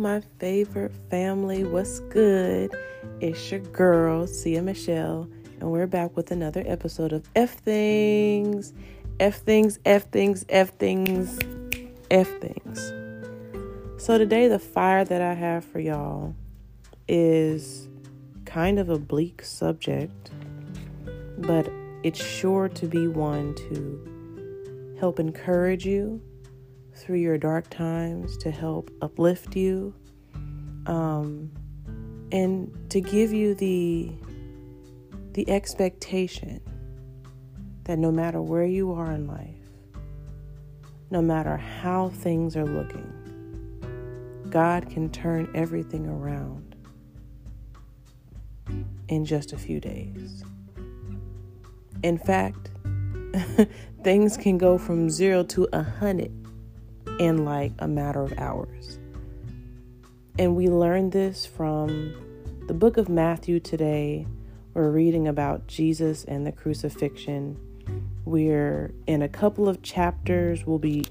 my favorite family. What's good? It's your girl, Sia Michelle, and we're back with another episode of F Things. F Things, F Things, F Things, F Things. So, today, the fire that I have for y'all is kind of a bleak subject, but it's sure to be one to help encourage you through your dark times, to help uplift you, um, and to give you the the expectation that no matter where you are in life, no matter how things are looking, God can turn everything around in just a few days. In fact, things can go from zero to a hundred in like a matter of hours. And we learned this from the book of Matthew today. We're reading about Jesus and the crucifixion. We're in a couple of chapters. We'll be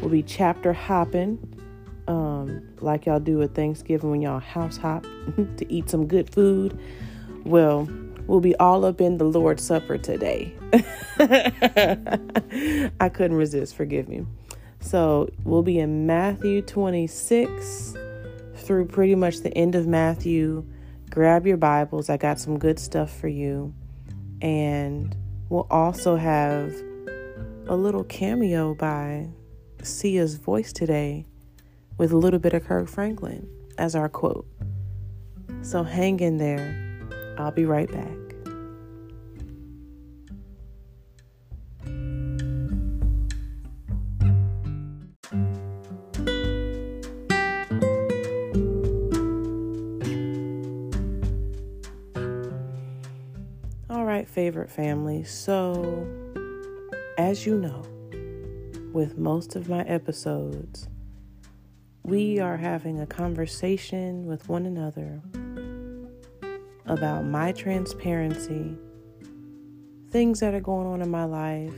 we'll be chapter hopping, um, like y'all do at Thanksgiving when y'all house hop to eat some good food. Well, we'll be all up in the Lord's Supper today. I couldn't resist, forgive me. So we'll be in Matthew 26 through pretty much the end of Matthew. Grab your Bibles. I got some good stuff for you. And we'll also have a little cameo by Sia's voice today with a little bit of Kirk Franklin as our quote. So hang in there. I'll be right back. Right, favorite family. So, as you know, with most of my episodes, we are having a conversation with one another about my transparency, things that are going on in my life,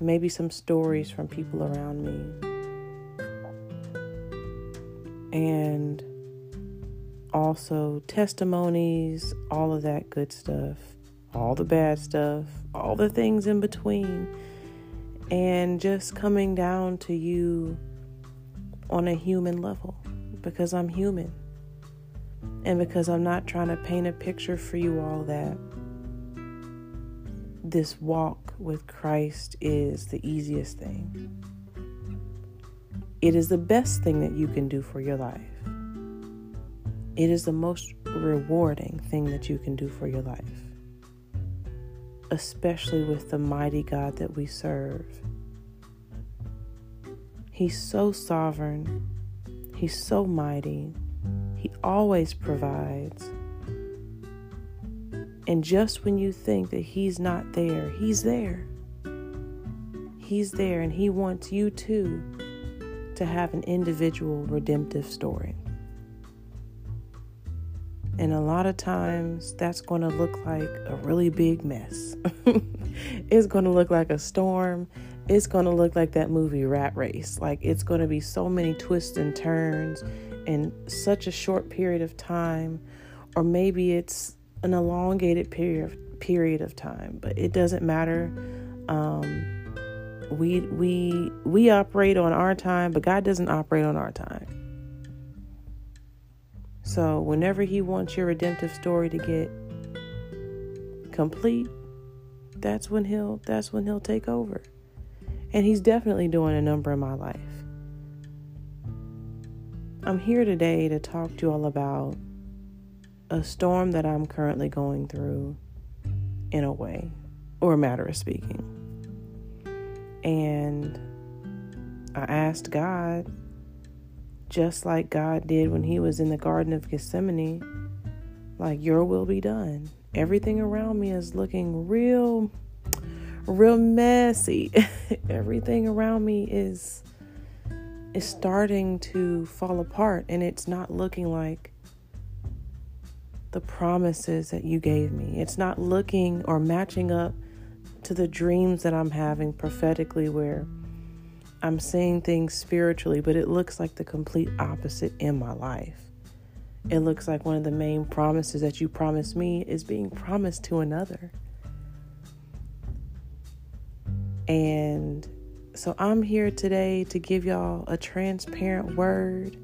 maybe some stories from people around me, and also testimonies, all of that good stuff, all the bad stuff, all the things in between, and just coming down to you on a human level because I'm human. And because I'm not trying to paint a picture for you all that this walk with Christ is the easiest thing. It is the best thing that you can do for your life. It is the most rewarding thing that you can do for your life, especially with the mighty God that we serve. He's so sovereign, He's so mighty, He always provides. And just when you think that He's not there, He's there. He's there, and He wants you too to have an individual redemptive story. And a lot of times that's going to look like a really big mess. it's going to look like a storm. It's going to look like that movie Rat Race. Like it's going to be so many twists and turns in such a short period of time. Or maybe it's an elongated period period of time, but it doesn't matter. Um, we we we operate on our time, but God doesn't operate on our time. So, whenever He wants your redemptive story to get complete, that's when He'll that's when He'll take over. And He's definitely doing a number in my life. I'm here today to talk to you all about a storm that I'm currently going through, in a way, or a matter of speaking. And I asked God just like God did when he was in the Garden of Gethsemane. Like, your will be done. Everything around me is looking real, real messy. Everything around me is is starting to fall apart and it's not looking like the promises that you gave me. It's not looking or matching up to the dreams that I'm having prophetically where I'm seeing things spiritually, but it looks like the complete opposite in my life. It looks like one of the main promises that you promised me is being promised to another. And so I'm here today to give y'all a transparent word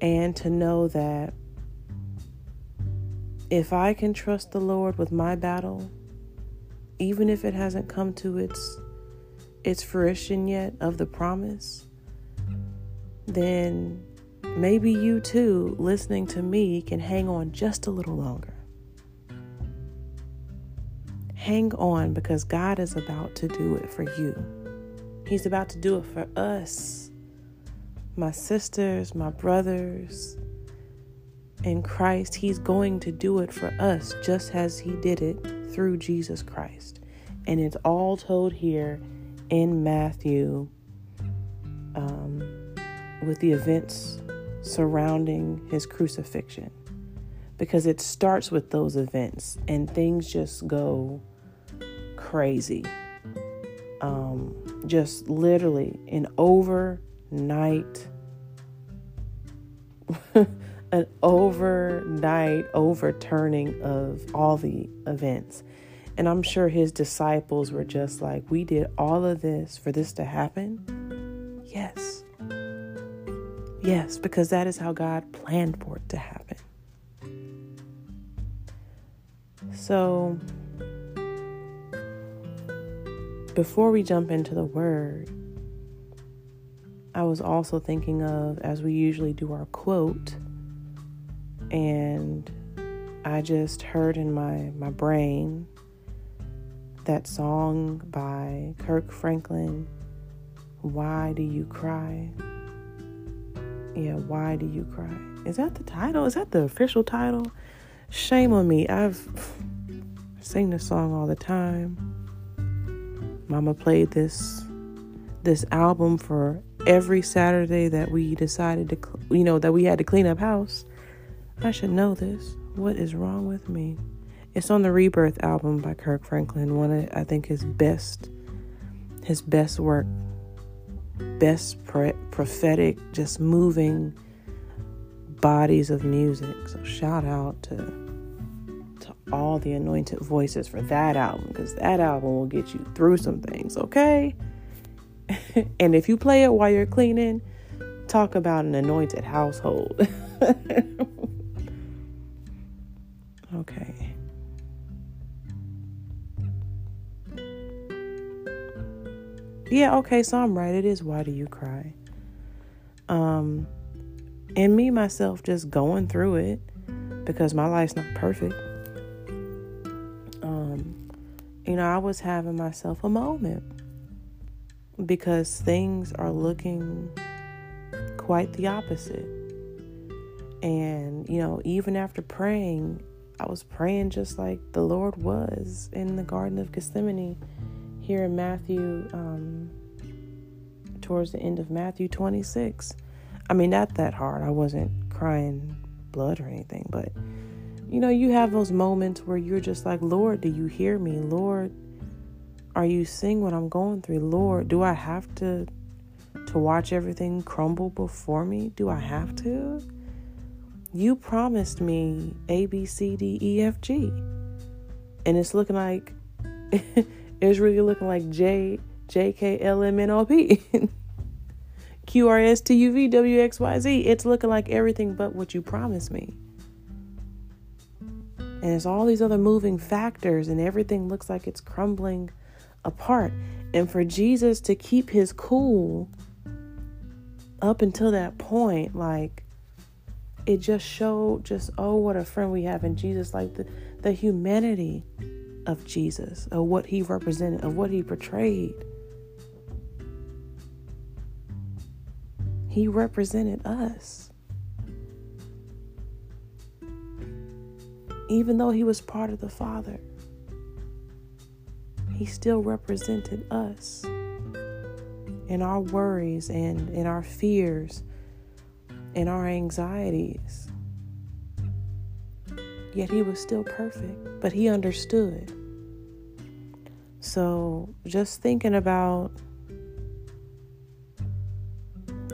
and to know that if I can trust the Lord with my battle, even if it hasn't come to its its fruition yet of the promise, then maybe you too, listening to me, can hang on just a little longer. Hang on because God is about to do it for you. He's about to do it for us, my sisters, my brothers. In Christ, He's going to do it for us just as He did it through Jesus Christ. And it's all told here in Matthew um, with the events surrounding His crucifixion. Because it starts with those events and things just go crazy. Um, just literally an overnight, an overnight overturning of all the events. And I'm sure his disciples were just like, We did all of this for this to happen? Yes. Yes, because that is how God planned for it to happen. So, before we jump into the word, I was also thinking of, as we usually do our quote, and I just heard in my, my brain that song by Kirk Franklin, Why Do You Cry? Yeah, Why Do You Cry? Is that the title? Is that the official title? Shame on me. I've sing this song all the time. Mama played this this album for every Saturday that we decided to, you know, that we had to clean up house. I should know this. What is wrong with me? It's on the Rebirth album by Kirk Franklin. One of I think his best, his best work, best pre- prophetic, just moving bodies of music. So shout out to to all the anointed voices for that album because that album will get you through some things, okay? and if you play it while you're cleaning, talk about an anointed household. okay. Yeah, okay, so I'm right. It is why do you cry? Um and me myself just going through it because my life's not perfect Um you know, I was having myself a moment because things are looking quite the opposite. And, you know, even after praying, I was praying just like the Lord was in the Garden of Gethsemane here in Matthew, um, towards the end of Matthew 26. I mean, not that hard. I wasn't crying blood or anything, but you know, you have those moments where you're just like, Lord, do you hear me? Lord, are you seeing what I'm going through? Lord, do I have to to watch everything crumble before me? Do I have to? You promised me A B C D E F G. And it's looking like it's really looking like J J K L M N O P. Q R S T U V W X Y Z. It's looking like everything but what you promised me. And it's all these other moving factors, and everything looks like it's crumbling apart. And for Jesus to keep his cool up until that point, like it just showed just oh what a friend we have in Jesus, like the, the humanity of Jesus, of what he represented, of what he portrayed. He represented us. Even though he was part of the Father, he still represented us in our worries and in our fears and our anxieties. Yet he was still perfect, but he understood. So, just thinking about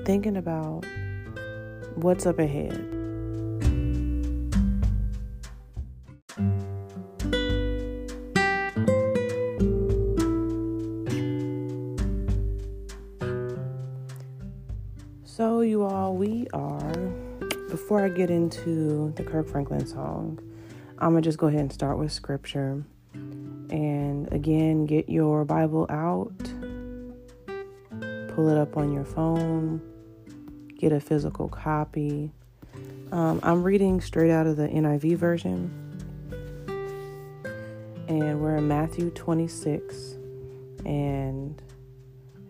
thinking about what's up ahead. So, you all, we are, before I get into the Kirk Franklin song, I'm going to just go ahead and start with scripture. And again, get your Bible out, pull it up on your phone, get a physical copy. Um, I'm reading straight out of the NIV version, and we're in Matthew 26, and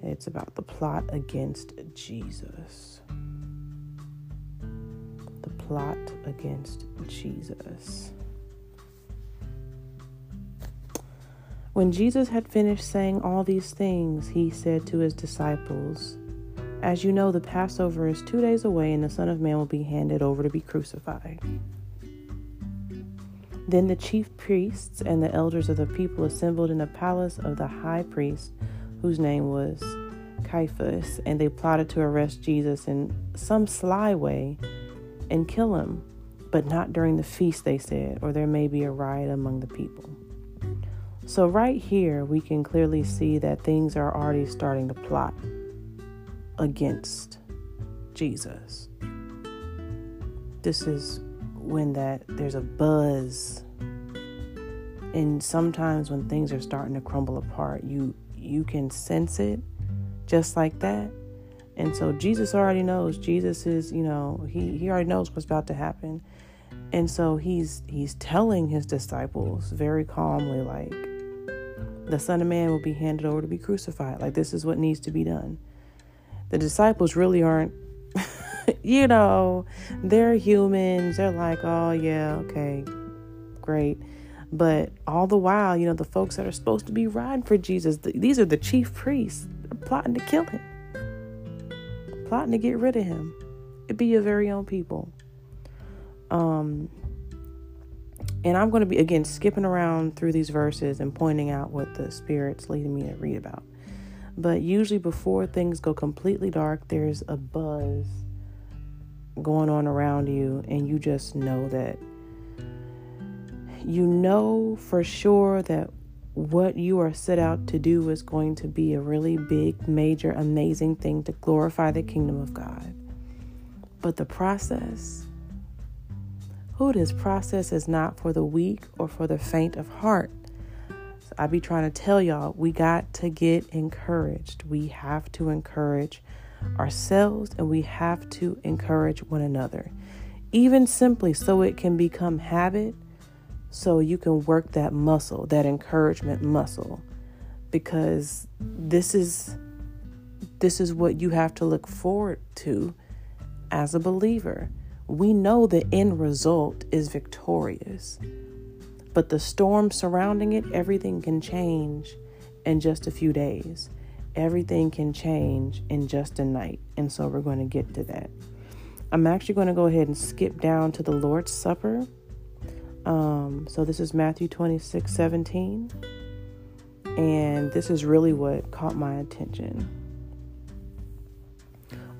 it's about the plot against Jesus. The plot against Jesus. When Jesus had finished saying all these things, he said to his disciples, As you know, the Passover is two days away, and the Son of Man will be handed over to be crucified. Then the chief priests and the elders of the people assembled in the palace of the high priest, whose name was Caiaphas, and they plotted to arrest Jesus in some sly way and kill him, but not during the feast, they said, or there may be a riot among the people. So, right here, we can clearly see that things are already starting to plot against Jesus. This is when that there's a buzz. And sometimes when things are starting to crumble apart you you can sense it just like that. And so jesus already knows. Jesus is you know he he already knows what's about to happen. And so he's he's telling his disciples very calmly like the Son of Man will be handed over to be crucified. Like, this is what needs to be done. The disciples really aren't, you know, they're humans. They're like, oh, yeah, okay, great. But all the while, you know, the folks that are supposed to be riding for Jesus, these are the chief priests. Plotting to kill him, plotting to get rid of him. It'd be your very own people. Um, and I'm going to be, again, skipping around through these verses and pointing out what the Spirit's leading me to read about. But usually, before things go completely dark, there's a buzz going on around you, and you just know that you know for sure that what you are set out to do is going to be a really big, major, amazing thing to glorify the kingdom of God. But the process, who this process is not for the weak or for the faint of heart. So I be trying to tell y'all, we got to get encouraged. We have to encourage ourselves and we have to encourage one another. Even simply so it can become habit, so you can work that muscle, that encouragement muscle. Because this is this is what you have to look forward to as a believer we know the end result is victorious. But the storm surrounding it, everything can change in just a few days. Everything can change in just a night. And so we're going to get to that. I'm actually going to go ahead and skip down to the Lord's Supper. Um, so this is Matthew 26 17. And this is really what caught my attention.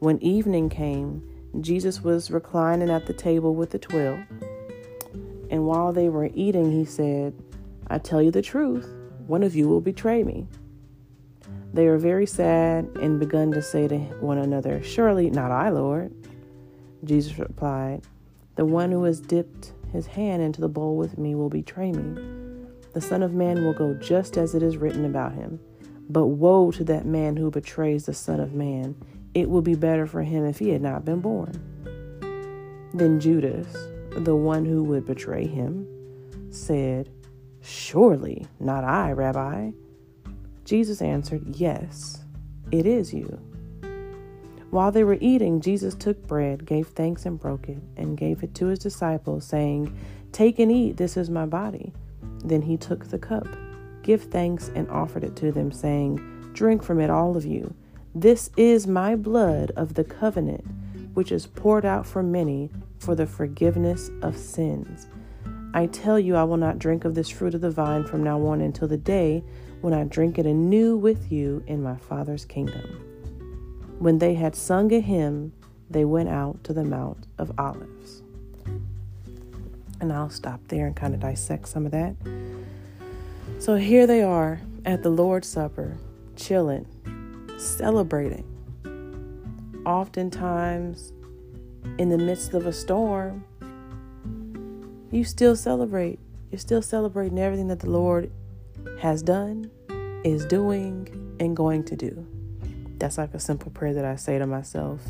When evening came, Jesus was reclining at the table with the twelve. And while they were eating, he said, I tell you the truth, one of you will betray me. They were very sad and begun to say to one another, Surely not I, Lord. Jesus replied, The one who has dipped his hand into the bowl with me will betray me. The Son of Man will go just as it is written about him. But woe to that man who betrays the Son of Man it would be better for him if he had not been born. Then Judas, the one who would betray him, said, Surely not I, Rabbi. Jesus answered, Yes, it is you. While they were eating, Jesus took bread, gave thanks, and broke it, and gave it to his disciples, saying, Take and eat, this is my body. Then he took the cup, gave thanks, and offered it to them, saying, Drink from it, all of you. This is my blood of the covenant, which is poured out for many for the forgiveness of sins. I tell you, I will not drink of this fruit of the vine from now on until the day when I drink it anew with you in my Father's kingdom. When they had sung a hymn, they went out to the Mount of Olives. And I'll stop there and kind of dissect some of that. So here they are at the Lord's Supper, chilling, celebrating. Oftentimes, in the midst of a storm, you still celebrate. You're still celebrating everything that the Lord has done, is doing, and going to do. That's like a simple prayer that I say to myself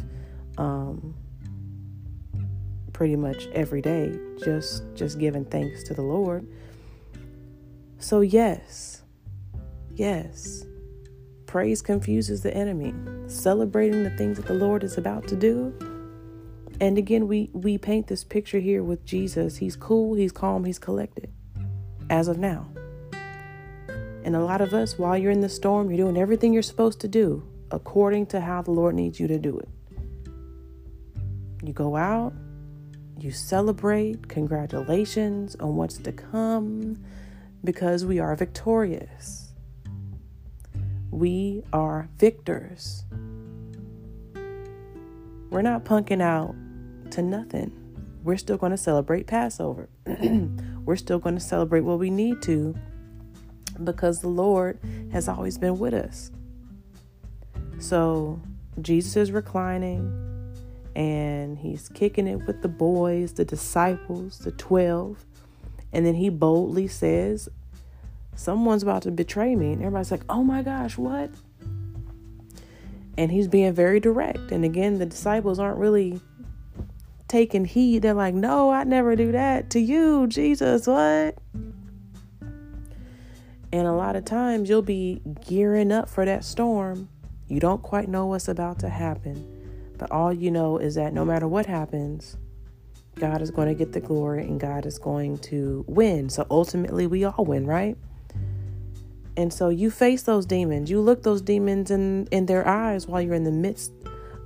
um, pretty much every day, just just giving thanks to the Lord. So yes, yes, praise confuses the enemy. Celebrating the things that the Lord is about to do and again, we, we paint this picture here with Jesus. He's cool, he's calm, he's collected as of now. And a lot of us, while you're in the storm, you're doing everything you're supposed to do according to how the Lord needs you to do it. You go out, you celebrate, congratulations on what's to come, because we are victorious. We are victors. We're not punking out to nothing. We're still going to celebrate Passover. We're still going to celebrate what we need to because the Lord has always been with us. So Jesus is reclining and he's kicking it with the boys, the disciples, the 12. And then he boldly says, Someone's about to betray me. And everybody's like, Oh my gosh, what? And he's being very direct. And again, the disciples aren't really taking heed. They're like, no, I never do that to you, Jesus. What? And a lot of times you'll be gearing up for that storm. You don't quite know what's about to happen. But all you know is that no matter what happens, God is going to get the glory and God is going to win. So ultimately, we all win, right? And so you face those demons. You look those demons in, in their eyes while you're in the midst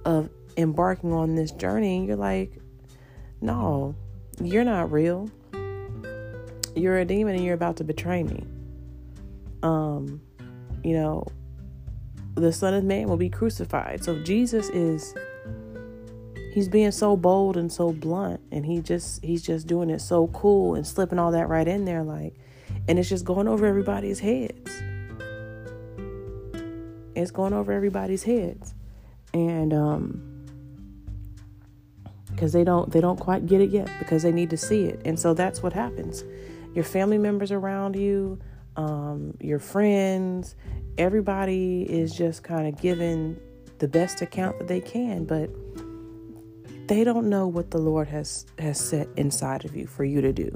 of embarking on this journey. And you're like, no, you're not real. You're a demon and you're about to betray me. Um, you know, the Son of Man will be crucified. So Jesus is he's being so bold and so blunt and he just he's just doing it so cool and slipping all that right in there like and it's just going over everybody's heads. It's going over everybody's heads. And um because they don't they don't quite get it yet because they need to see it and so that's what happens your family members around you um, your friends everybody is just kind of giving the best account that they can but they don't know what the lord has has set inside of you for you to do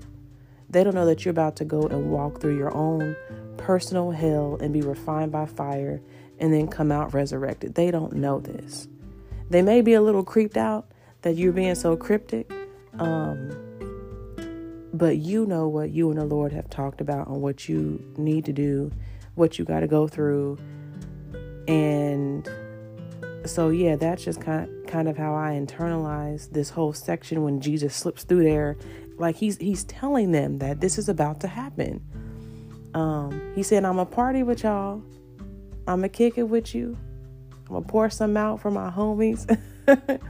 they don't know that you're about to go and walk through your own personal hell and be refined by fire and then come out resurrected they don't know this they may be a little creeped out that you're being so cryptic. Um, but you know what you and the Lord have talked about on what you need to do, what you got to go through. And so yeah, that's just kind of, kind of how I internalize this whole section when Jesus slips through there like he's he's telling them that this is about to happen. Um, he said, I'm a party with y'all. I'm gonna kick it with you. I'm gonna pour some out for my homies.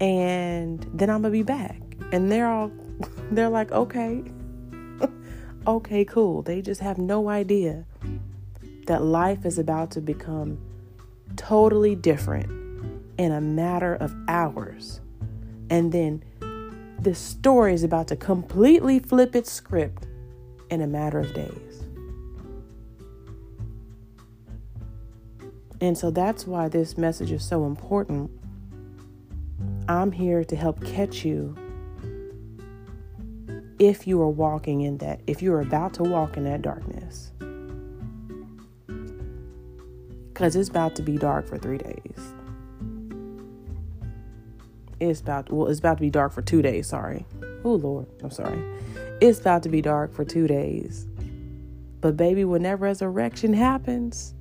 and then I'm gonna be back. And they're all they're like, okay, okay, cool. They just have no idea that life is about to become totally different in a matter of hours. And then the story is about to completely flip its script in a matter of days. And so that's why this message is so important I'm here to help catch you if you are walking in that, if you're about to walk in that darkness. Because it's about to be dark for three days. It's about well, it's about to be dark for two days. Sorry. Oh Lord, I'm sorry. It's about to be dark for two days. But baby, when that resurrection happens,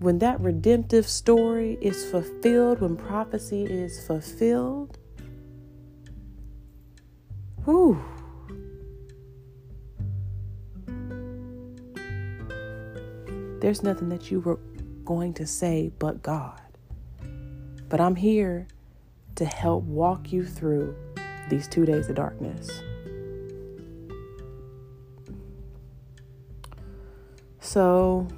when that redemptive story is fulfilled, when prophecy is fulfilled, whew. There's nothing that you were going to say but God. But I'm here to help walk you through these two days of darkness. So,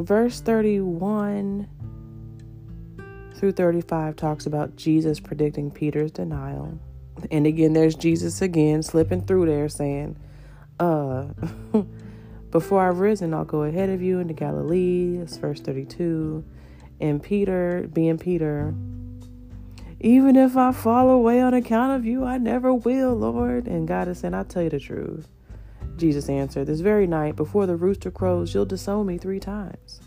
verse 31 through 35 talks about Jesus predicting Peter's denial. And again, there's Jesus again slipping through there saying, uh, before I've risen, I'll go ahead of you into Galilee. It's verse 32. And Peter, being Peter, even if I fall away on account of you, I never will, Lord. And God is saying, I'll tell you the truth. Jesus answered, This very night, before the rooster crows, you'll disown me three times.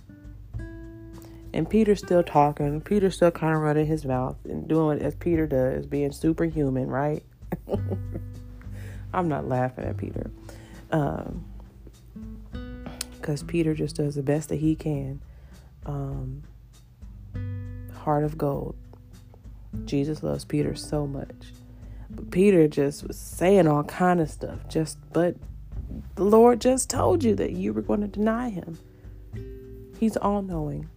And Peter's still talking. Peter's still kind of running his mouth and doing as Peter does, being superhuman, right? I'm not laughing at Peter. Because um, Peter just does the best that he can. Um, heart of gold. Jesus loves Peter so much. But Peter just was saying all kind of stuff. Just but the Lord just told you that you were going to deny him. He's all knowing.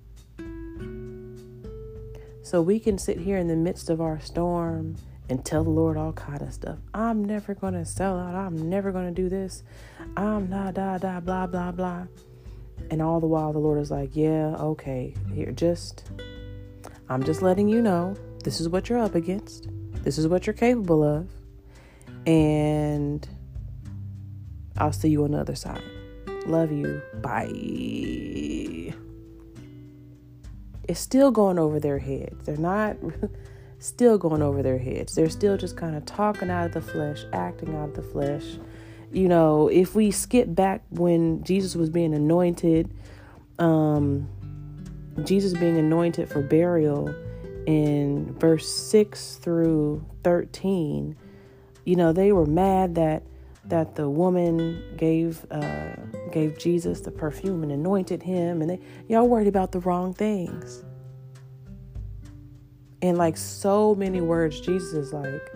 So we can sit here in the midst of our storm and tell the Lord all kind of stuff. I'm never going to sell out. I'm never going to do this. I'm not da da blah blah blah. And all the while the Lord is like, "Yeah, okay. Here just I'm just letting you know this is what you're up against. This is what you're capable of. And I'll see you on the other side. Love you. Bye. It's still going over their heads. They're not still going over their heads. They're still just kind of talking out of the flesh, acting out of the flesh. You know, if we skip back when Jesus was being anointed, um, Jesus being anointed for burial in verse 6 through 13, you know, they were mad that that the woman gave uh, gave Jesus the perfume and anointed him, and they y'all worried about the wrong things. And like so many words, Jesus is like,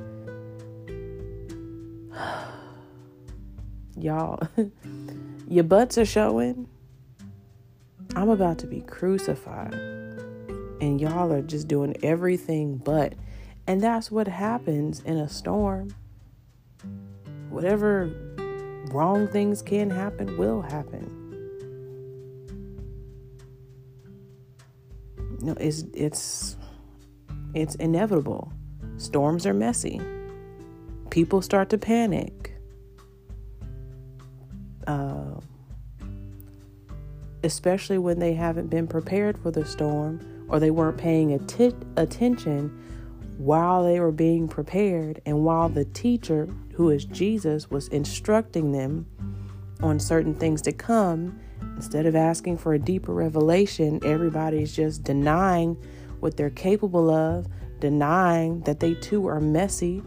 y'all, your butts are showing. I'm about to be crucified, and y'all are just doing everything but. And that's what happens in a storm whatever wrong things can happen will happen. You know, it's it's it's inevitable. Storms are messy. People start to panic. Uh, especially when they haven't been prepared for the storm or they weren't paying atti- attention while they were being prepared and while the teacher, who is Jesus, was instructing them on certain things to come, instead of asking for a deeper revelation, everybody's just denying what they're capable of, denying that they too are messy.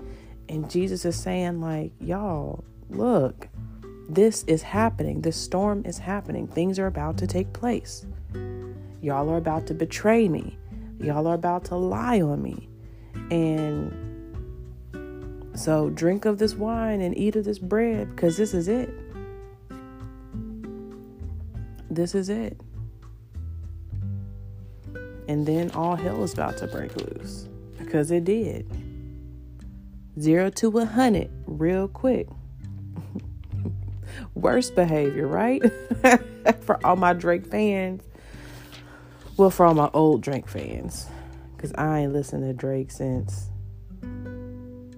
And Jesus is saying, like, y'all, look, this is happening. This storm is happening. Things are about to take place. Y'all are about to betray me. Y'all are about to lie on me. And so drink of this wine and eat of this bread because this is it. This is it. And then all hell is about to break loose because it did. Zero to a hundred real quick. Worst behavior, right? for all my Drake fans. Well, for all my old Drake fans. Because I ain't listened to Drake since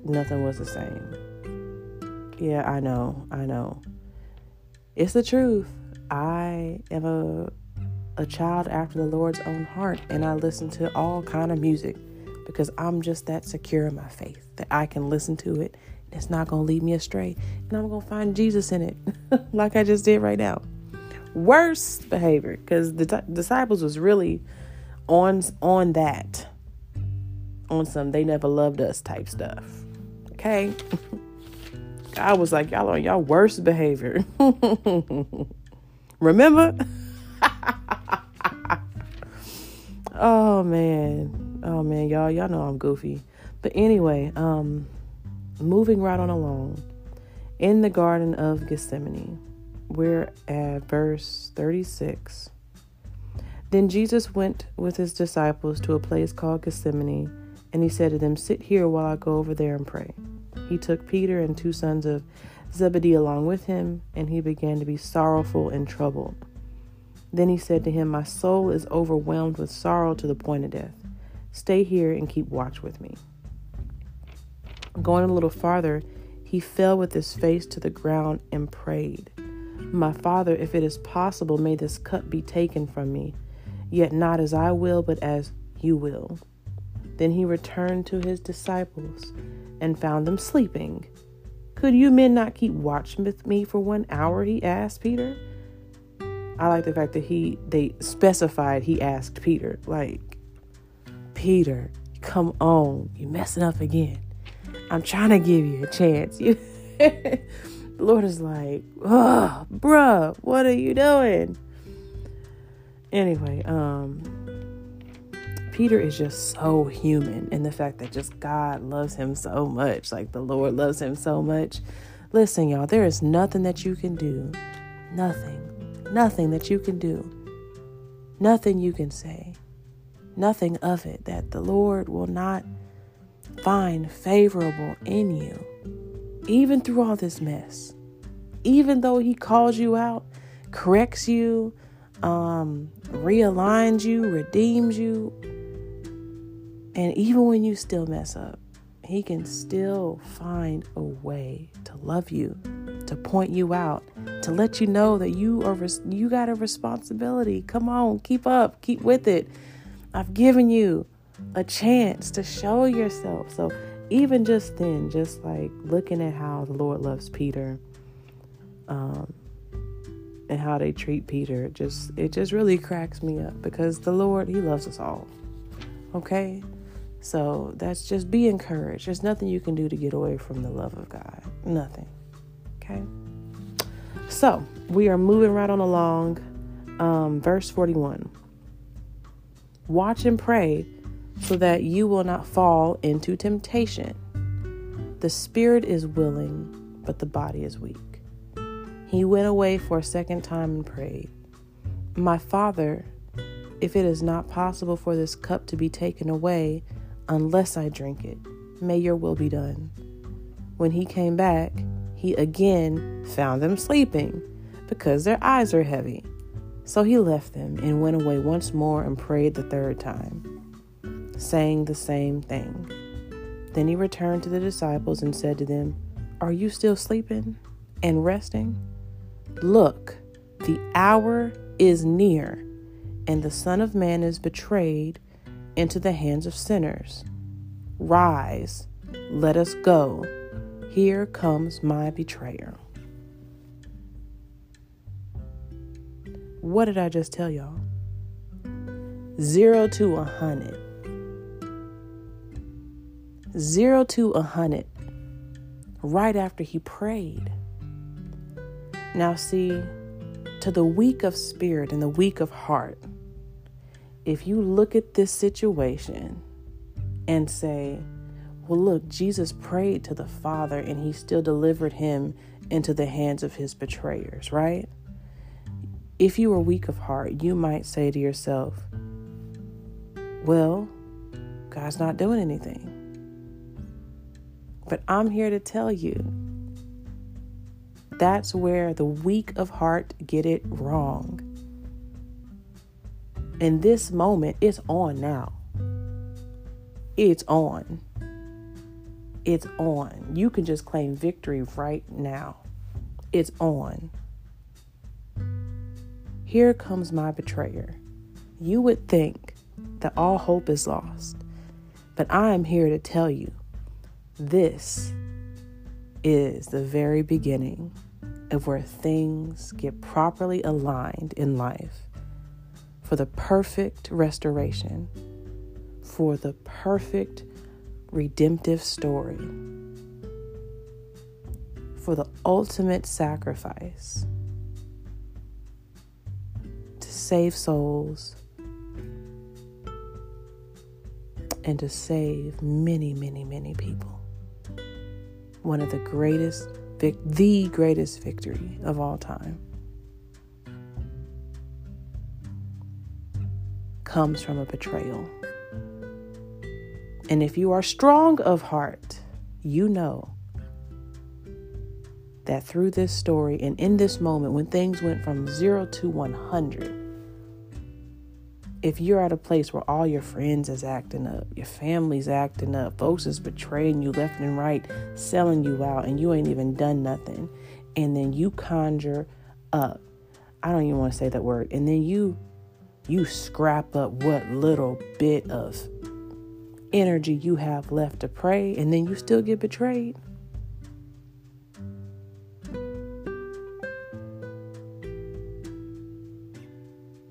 nothing was the same. Yeah, I know. I know. It's the truth. I am a a child after the Lord's own heart and I listen to all kind of music because I'm just that secure in my faith that I can listen to it and it's not to lead me astray and I'm to find Jesus in it like I just did right now. Worst behavior cuz the t- disciples was really on on that on some they never loved us type stuff. Okay? I was like, y'all on y'all worst behavior. Remember? oh man. Oh man, y'all, y'all know I'm goofy. But anyway, um moving right on along. In the Garden of Gethsemane, we're at verse 36. Then Jesus went with his disciples to a place called Gethsemane, and he said to them, Sit here while I go over there and pray. He took Peter and two sons of Zebedee along with him, and he began to be sorrowful and troubled. Then he said to him, My soul is overwhelmed with sorrow to the point of death. Stay here and keep watch with me. Going a little farther, he fell with his face to the ground and prayed, My father, if it is possible, may this cup be taken from me, yet not as I will, but as you will. Then he returned to his disciples and found them sleeping. Could you men not keep watch with me for one hour? He asked Peter. I like the fact that he they specified he asked Peter, like, Peter, come on, you messing up again. I'm trying to give you a chance. You Lord is like, oh, bruh, what are you doing? Anyway, um, Peter is just so human in the fact that just God loves him so much, like the Lord loves him so much. Listen, y'all, there is nothing that you can do, nothing, nothing that you can do, nothing you can say, nothing of it that the Lord will not find favorable in you, even through all this mess. Even though He calls you out, corrects you, um, realigns you, redeems you, and even when you still mess up, He can still find a way to love you, to point you out, to let you know that you are you got a responsibility. Come on, keep up, keep with it. I've given you a chance to show yourself. So even just then, just like looking at how the Lord loves Peter, um, and how they treat Peter, just it just really cracks me up because the Lord He loves us all. Okay, so that's just be encouraged. There's nothing you can do to get away from the love of God. Nothing. Okay. So we are moving right on along. Um, verse 41. Watch and pray so that you will not fall into temptation. The spirit is willing, but the body is weak. He went away for a second time and prayed, My Father, if it is not possible for this cup to be taken away unless I drink it. May your will be done. When he came back, he again found them sleeping because their eyes are heavy. So he left them and went away once more and prayed the third time, saying the same thing. Then he returned to the disciples and said to them, Are you still sleeping and resting? Look, the hour is near, and the Son of Man is betrayed into the hands of sinners. Rise, let us go. Here comes my betrayer. What did I just tell y'all? Zero to a hundred. Zero to a hundred. Right after he prayed. Now, see, to the weak of spirit and the weak of heart, if you look at this situation and say, well, look, Jesus prayed to the Father and he still delivered him into the hands of his betrayers, right? If you are weak of heart, you might say to yourself, well, God's not doing anything. But I'm here to tell you that's where the weak of heart get it wrong. In this moment, it's on now. It's on. It's on. You can just claim victory right now. It's on. Here comes my betrayer. You would think that all hope is lost, but I am here to tell you this is the very beginning of where things get properly aligned in life for the perfect restoration, for the perfect redemptive story for the ultimate sacrifice to save souls and to save many, many, many people. One of the greatest, the greatest victory of all time comes from a betrayal. And if you are strong of heart, you know that through this story and in this moment when things went from zero to 100, if you're at a place where all your friends is acting up, your family's acting up, folks is betraying you left and right, selling you out, and you ain't even done nothing, and then you conjure up, I don't even want to say that word, and then you you scrap up what little bit of energy you have left to pray, and then you still get betrayed.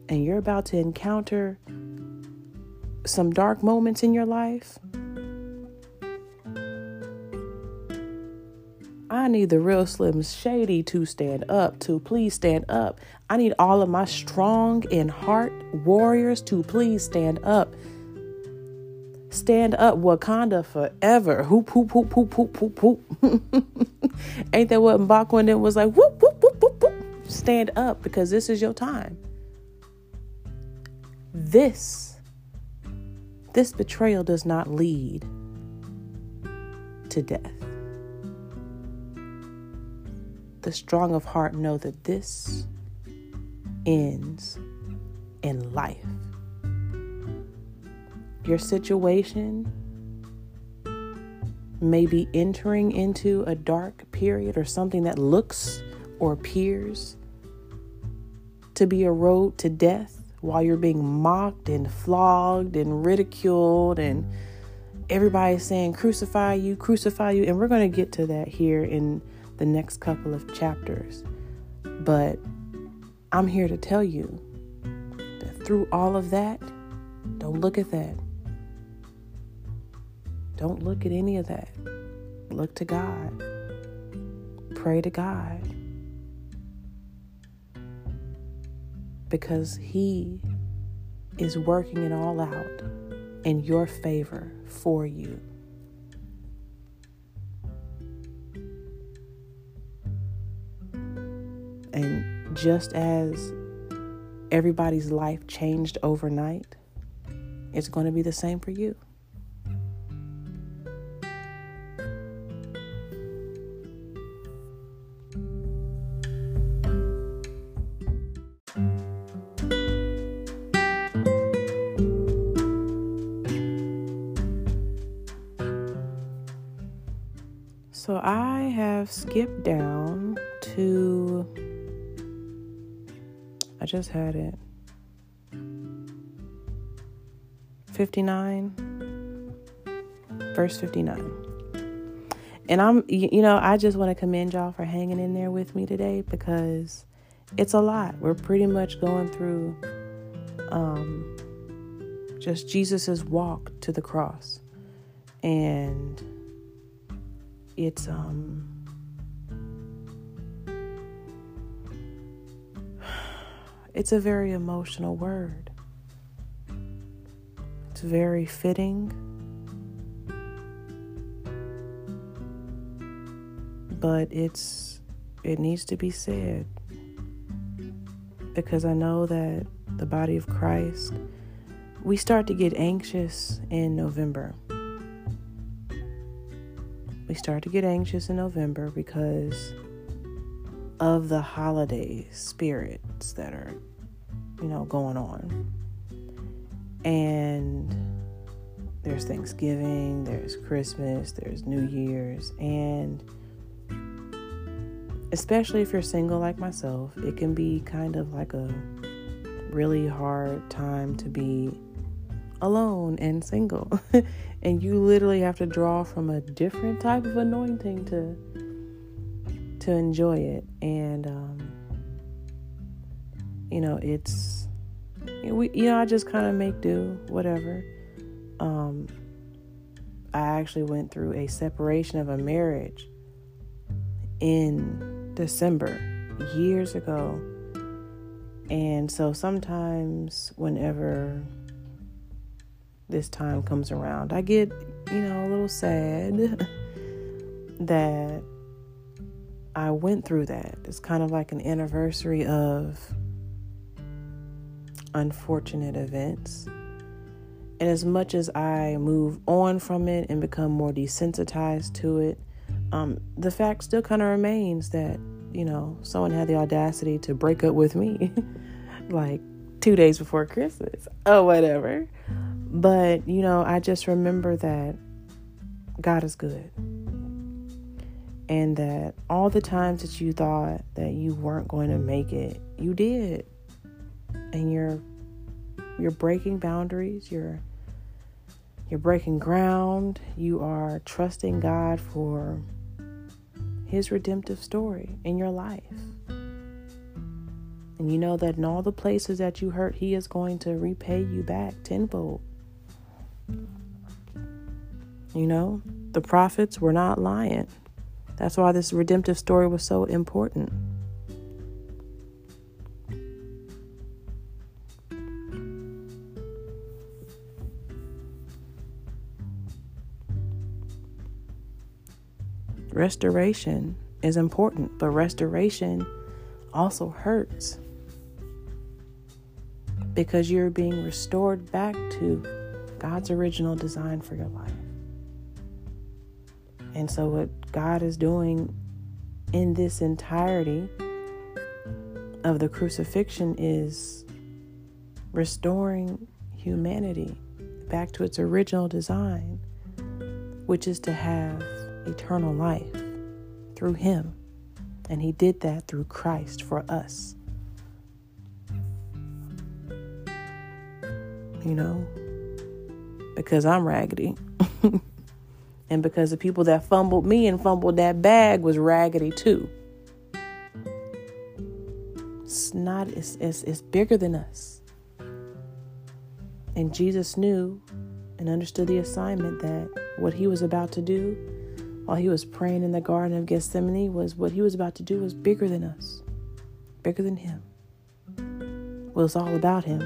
And you're about to encounter some dark moments in your life. I need the real Slim Shady to stand up, to please stand up. I need all of my strong in heart warriors to please stand up Stand up, Wakanda forever. Hoop, hoop, hoop, hoop, hoop, hoop, hoop. Ain't that what Mbaku and was like? Whoop, whoop, whoop, whoop, whoop. Stand up because this is your time. This, this betrayal does not lead to death. The strong of heart know that this ends in life your situation may be entering into a dark period or something that looks or appears to be a road to death while you're being mocked and flogged and ridiculed and everybody's saying crucify you crucify you and we're going to get to that here in the next couple of chapters but i'm here to tell you that through all of that don't look at that don't look at any of that. Look to God. Pray to God. Because He is working it all out in your favor for you. And just as everybody's life changed overnight, it's going to be the same for you. So I have skipped down to, I just had it, 59, verse 59. And I'm, you know, I just want to commend y'all for hanging in there with me today because it's a lot. We're pretty much going through um, just Jesus's walk to the cross. And it's um it's a very emotional word. It's very fitting. But it's it needs to be said because I know that the body of Christ we start to get anxious in November we start to get anxious in November because of the holiday spirits that are, you know, going on. And there's Thanksgiving, there's Christmas, there's New Year's, and especially if you're single like myself, it can be kind of like a really hard time to be alone and single. and you literally have to draw from a different type of anointing to to enjoy it and um, you know it's we you know I just kind of make do whatever um, I actually went through a separation of a marriage in December years ago. And so sometimes, whenever this time comes around, I get, you know, a little sad that I went through that. It's kind of like an anniversary of unfortunate events. And as much as I move on from it and become more desensitized to it, um, the fact still kind of remains that, you know, someone had the audacity to break up with me like two days before Christmas. Oh, whatever. But, you know, I just remember that God is good. And that all the times that you thought that you weren't going to make it, you did. And you're you're breaking boundaries, you're you're breaking ground, you are trusting God for his redemptive story in your life. And you know that in all the places that you hurt, he is going to repay you back tenfold. You know, the prophets were not lying. That's why this redemptive story was so important. Restoration is important, but restoration also hurts because you're being restored back to God's original design for your life. And so, what God is doing in this entirety of the crucifixion is restoring humanity back to its original design, which is to have eternal life through Him. And He did that through Christ for us. You know, because I'm raggedy. and because the people that fumbled me and fumbled that bag was raggedy too. It's not, it's, it's, it's bigger than us. And Jesus knew and understood the assignment that what he was about to do while he was praying in the Garden of Gethsemane was what he was about to do was bigger than us, bigger than him. Well, it's all about him,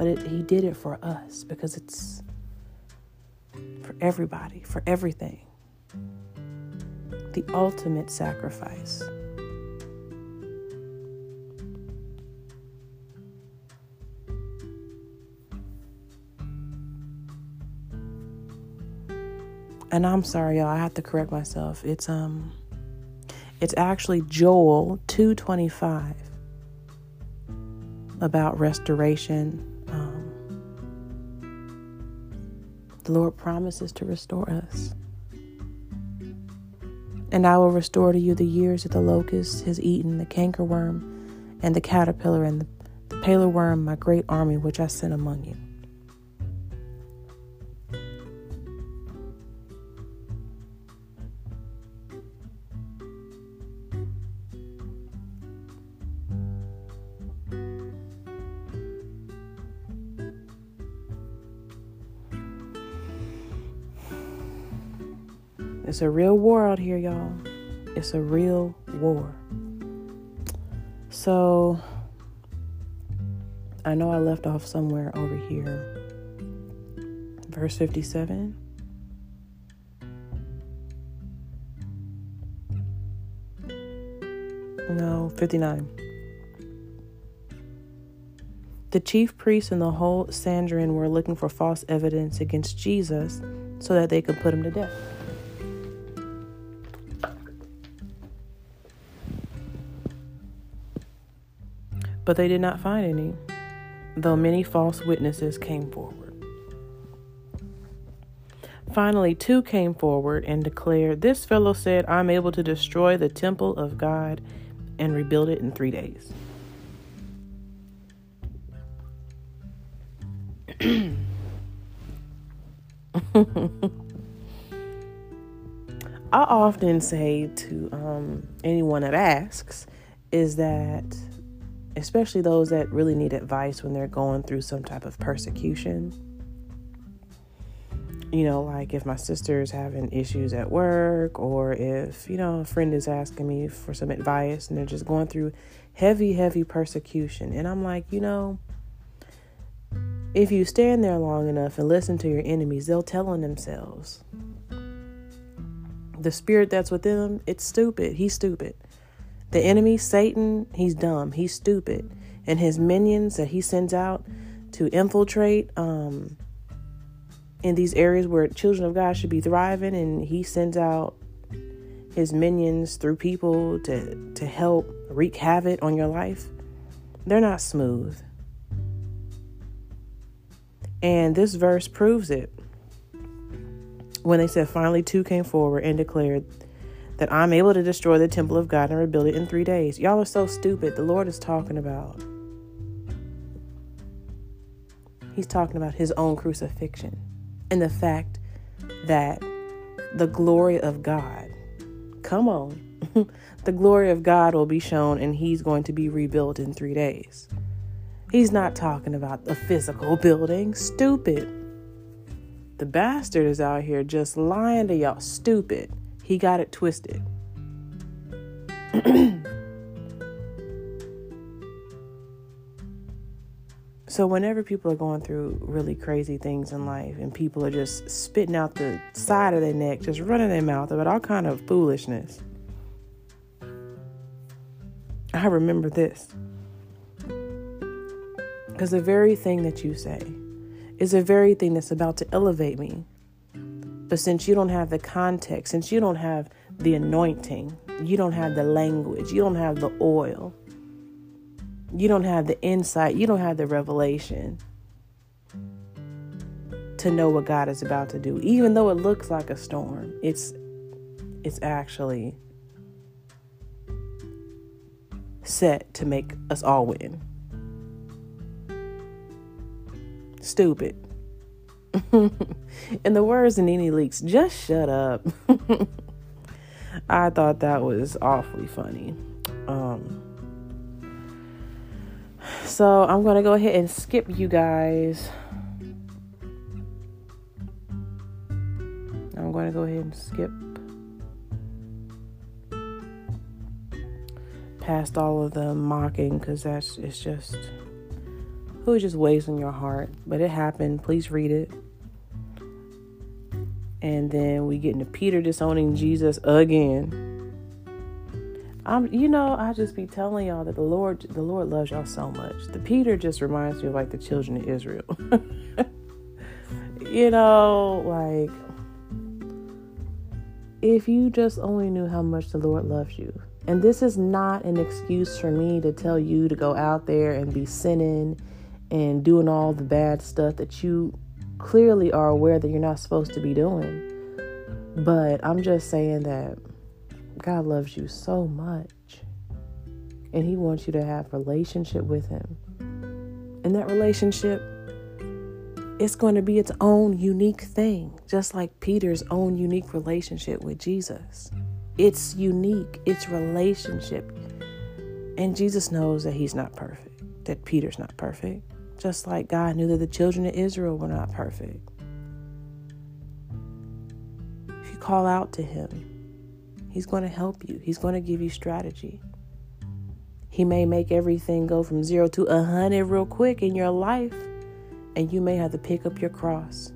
but it, he did it for us because it's for everybody, for everything. The ultimate sacrifice. and I'm sorry, y'all. I have to correct myself. It's um, it's actually Joel two twenty five about restoration. The Lord promises to restore us. And I will restore to you the years that the locust has eaten, the cankerworm, and the caterpillar, and the, the palmerworm, my great army which I sent among you. It's a real war out here, y'all. It's a real war. So, I know I left off somewhere over here. Verse 57. No, 59. The chief priests and the whole Sanhedrin were looking for false evidence against Jesus so that they could put him to death. But they did not find any, though many false witnesses came forward. Finally, two came forward and declared, This fellow said, I'm able to destroy the temple of God and rebuild it in three days. I often say to um, anyone that asks is that especially those that really need advice when they're going through some type of persecution. you know, like if my sister's having issues at work or if, you know, a friend is asking me for some advice and they're just going through heavy, heavy persecution. And I'm like, you know, if you stand there long enough and listen to your enemies, they'll tell on themselves. The spirit that's within them, it's stupid. He's stupid. The enemy, Satan, he's dumb. He's stupid. And his minions that he sends out to infiltrate um, in these areas where children of God should be thriving, and he sends out his minions through people to to help wreak havoc on your life. They're not smooth. And this verse proves it. When they said, finally, two came forward and declared that I'm able to destroy the temple of God and rebuild it in three days. Y'all are so stupid. The Lord is talking about. He's talking about his own crucifixion and the fact that the glory of God, come on, the glory of God will be shown and he's going to be rebuilt in three days. He's not talking about the physical building. Stupid. The bastard is out here just lying to y'all. Stupid. He got it twisted. so, whenever people are going through really crazy things in life and people are just spitting out the side of their neck, just running their mouth about all kind of foolishness, I remember this. Because the very thing that you say is the very thing that's about to elevate me. But since you don't have the context, since you don't have the anointing, you don't have the language, you don't have the oil, you don't have the insight, you don't have the revelation to know what God is about to do. Even though it looks like a storm, it's it's actually set to make us all win. Stupid. In the words of NeNe Leakes, just shut up. I thought that was awfully funny. Um, so I'm going to go ahead and skip you guys. I'm going to go ahead and skip past all of the mocking because that's it's just who's just wasting your heart. But it happened. Please read it. And then we get into Peter disowning Jesus again. I'm, you know, I just be telling y'all that the Lord, the Lord loves y'all so much. The Peter just reminds me of like the children of Israel. you know, like if you just only knew how much the Lord loves you. And this is not an excuse for me to tell you to go out there and be sinning and doing all the bad stuff that you clearly are aware that you're not supposed to be doing. But I'm just saying that God loves you so much. And he wants you to have relationship with him. And that relationship it's going to be its own unique thing, just like Peter's own unique relationship with Jesus. It's unique, it's relationship. And Jesus knows that he's not perfect, that Peter's not perfect just like God knew that the children of Israel were not perfect. If you call out to Him, He's going to help you, He's going to give you strategy. He may make everything go from zero to a hundred real quick in your life, and you may have to pick up your cross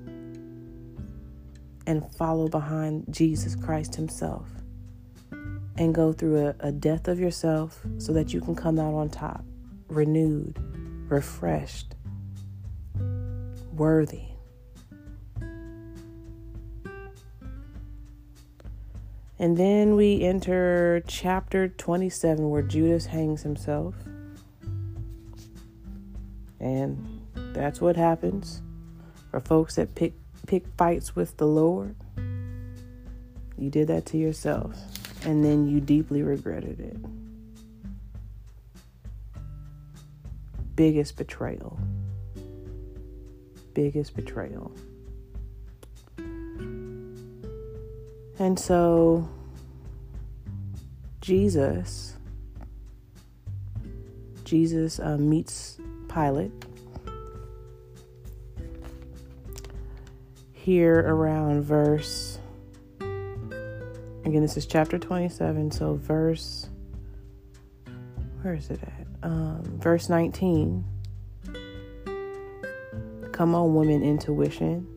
and follow behind Jesus Christ Himself and go through a, a death of yourself so that you can come out on top, renewed, refreshed, worthy. And then we enter chapter 27 where Judas hangs himself. And that's what happens for folks that pick pick fights with the Lord. You did that to yourself and then you deeply regretted it. Biggest betrayal biggest betrayal. And so, Jesus, Jesus uh, meets Pilate. here around verse. Again, this is chapter 27, so verse. Where is it at? Um, verse 19. Come on, women, intuition.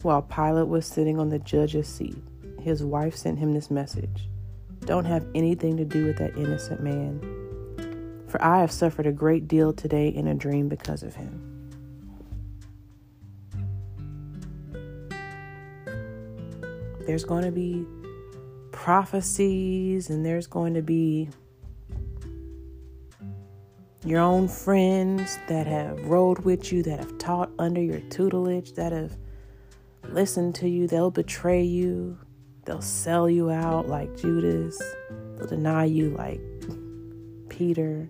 While Pilate was sitting on the judge's seat, his wife sent him this message Don't have anything to do with that innocent man, for I have suffered a great deal today in a dream because of him. There's going to be prophecies and there's going to be your own friends that have rode with you, that have taught under your tutelage, that have listened to you. They'll betray you. They'll sell you out like Judas. They'll deny you like Peter.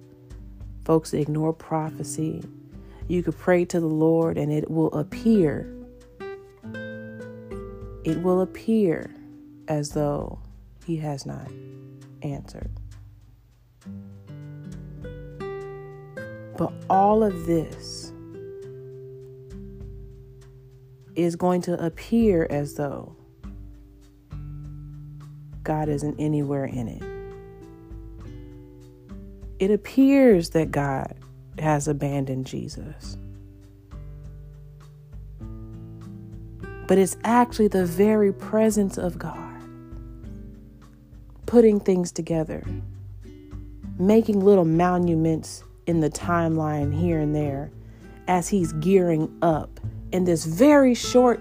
Folks ignore prophecy. You could pray to the Lord and it will appear. It will appear as though He has not answered. But all of this is going to appear as though God isn't anywhere in it. It appears that God has abandoned Jesus. But it's actually the very presence of God putting things together, making little monuments in the timeline here and there as he's gearing up in this very short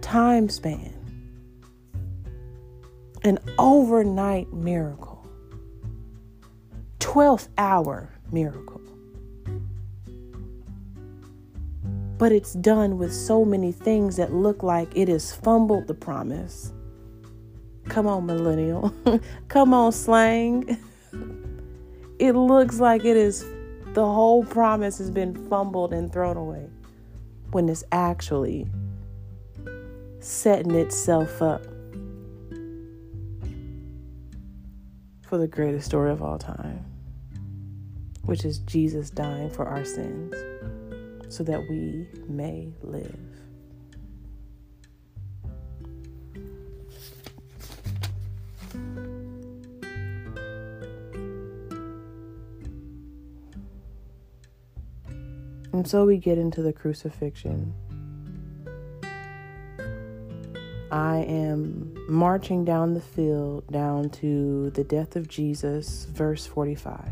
time span. An overnight miracle, 12th hour miracle. But it's done with so many things that look like it has fumbled the promise. Come on, millennial. Come on, slang. it looks like it is the whole promise has been fumbled and thrown away when it's actually setting itself up for the greatest story of all time, which is Jesus dying for our sins so that we may live. And so we get into the crucifixion. I am marching down the field down to the death of Jesus, verse 45.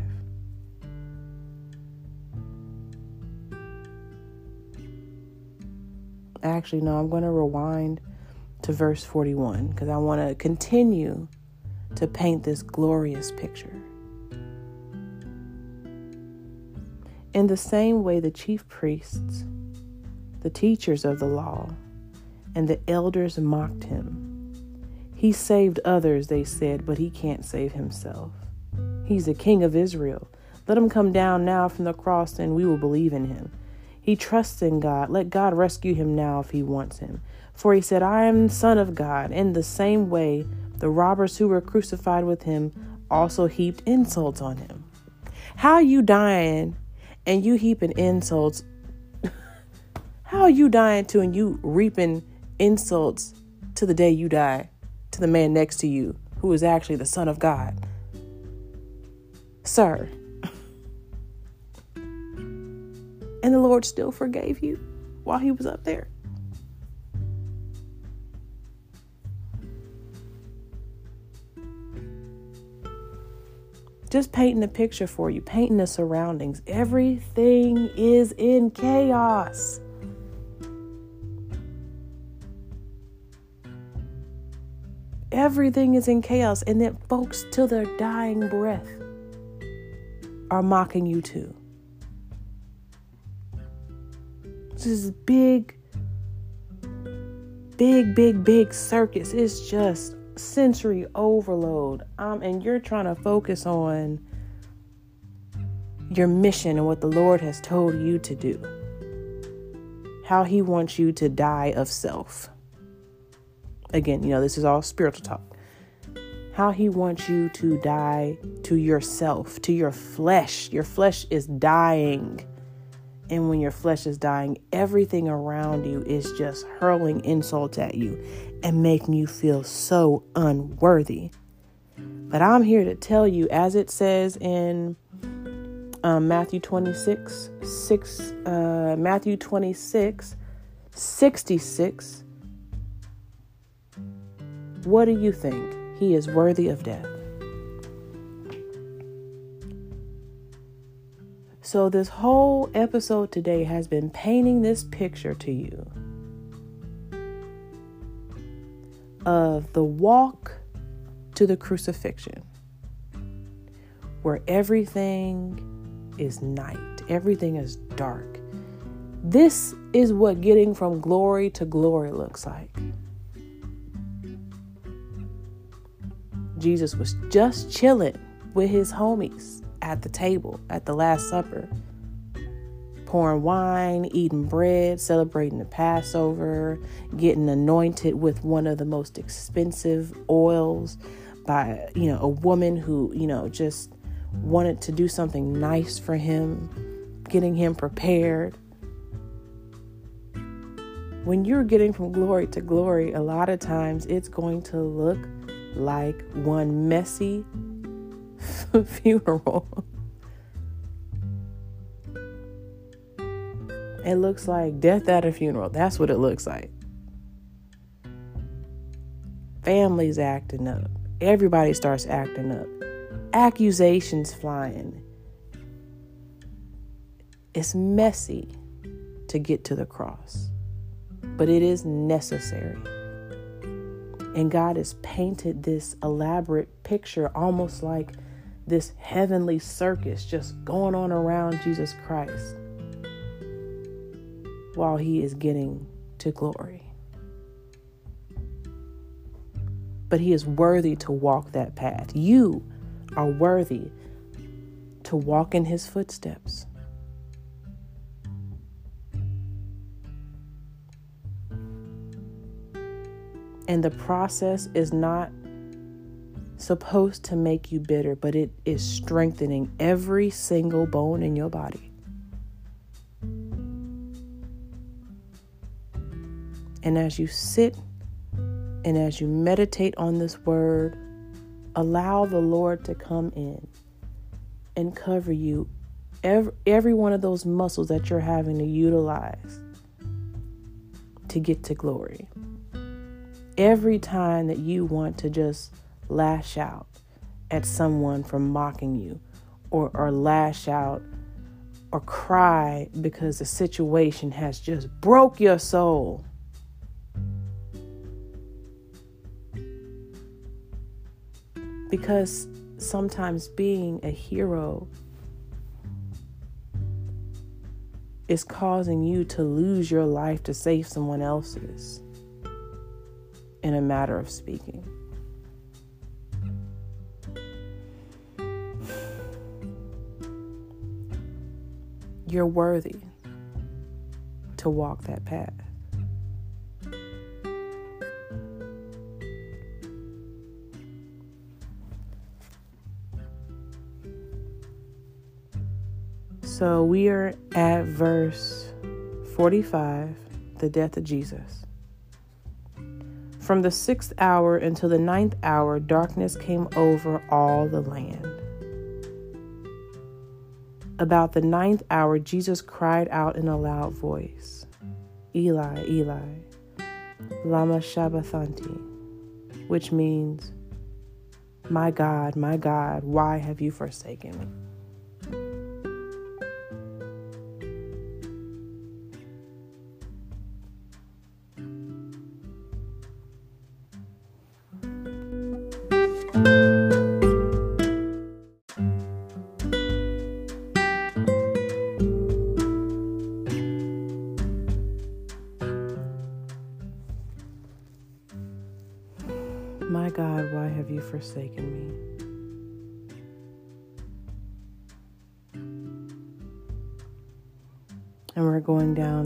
Actually, no, I'm going to rewind to verse 41 because I want to continue to paint this glorious picture. In the same way, the chief priests, the teachers of the law, and the elders mocked him. He saved others, they said, but he can't save himself. He's the king of Israel. Let him come down now from the cross and we will believe in him. He trusts in God. Let God rescue him now if he wants him. For he said, I am Son of God. In the same way, the robbers who were crucified with him also heaped insults on him. How you dying and you heaping insults. How are you dying to and you reaping insults to the day you die to the man next to you who is actually the Son of God? Sir. And the Lord still forgave you while he was up there. Just painting a picture for you, painting the surroundings. Everything is in chaos. Everything is in chaos, and then folks, till their dying breath, are mocking you too. This is a big, big, big, big circus. It's just sensory overload um, and you're trying to focus on your mission and what the Lord has told you to do, how He wants you to die of self. Again, you know, this is all spiritual talk. How He wants you to die to yourself, to your flesh. Your flesh is dying and when your flesh is dying, everything around you is just hurling insults at you and making you feel so unworthy. But I'm here to tell you, as it says in um, Matthew 26, 6, uh, Matthew 26, 66. What do you think? He is worthy of death. So, this whole episode today has been painting this picture to you of the walk to the crucifixion, where everything is night, everything is dark. This is what getting from glory to glory looks like. Jesus was just chilling with his homies at the table at the Last Supper, pouring wine, eating bread, celebrating the Passover, getting anointed with one of the most expensive oils by, you know, a woman who, you know, just wanted to do something nice for him, getting him prepared. When you're getting from glory to glory, a lot of times it's going to look like one messy funeral. it looks like death at a funeral. That's what it looks like. Families acting up. Everybody starts acting up accusations flying. It's messy to get to the cross, but it is necessary. And God has painted this elaborate picture almost like this heavenly circus just going on around Jesus Christ while he is getting to glory. But he is worthy to walk that path. You are worthy to walk in his footsteps. And the process is not supposed to make you bitter, but it is strengthening every single bone in your body. And as you sit and as you meditate on this word, allow the Lord to come in and cover you every, every one of those muscles that you're having to utilize to get to glory. Every time that you want to just lash out at someone for mocking you or, or lash out or cry because the situation has just broke your soul Because sometimes being a hero is causing you to lose your life to save someone else's, in a matter of speaking. You're worthy to walk that path. So we are at verse 45, the death of Jesus. From the sixth hour until the ninth hour, darkness came over all the land. About the ninth hour, Jesus cried out in a loud voice, Eli, Eli, Lama Sabachthani, which means, My God, my God, why have you forsaken me?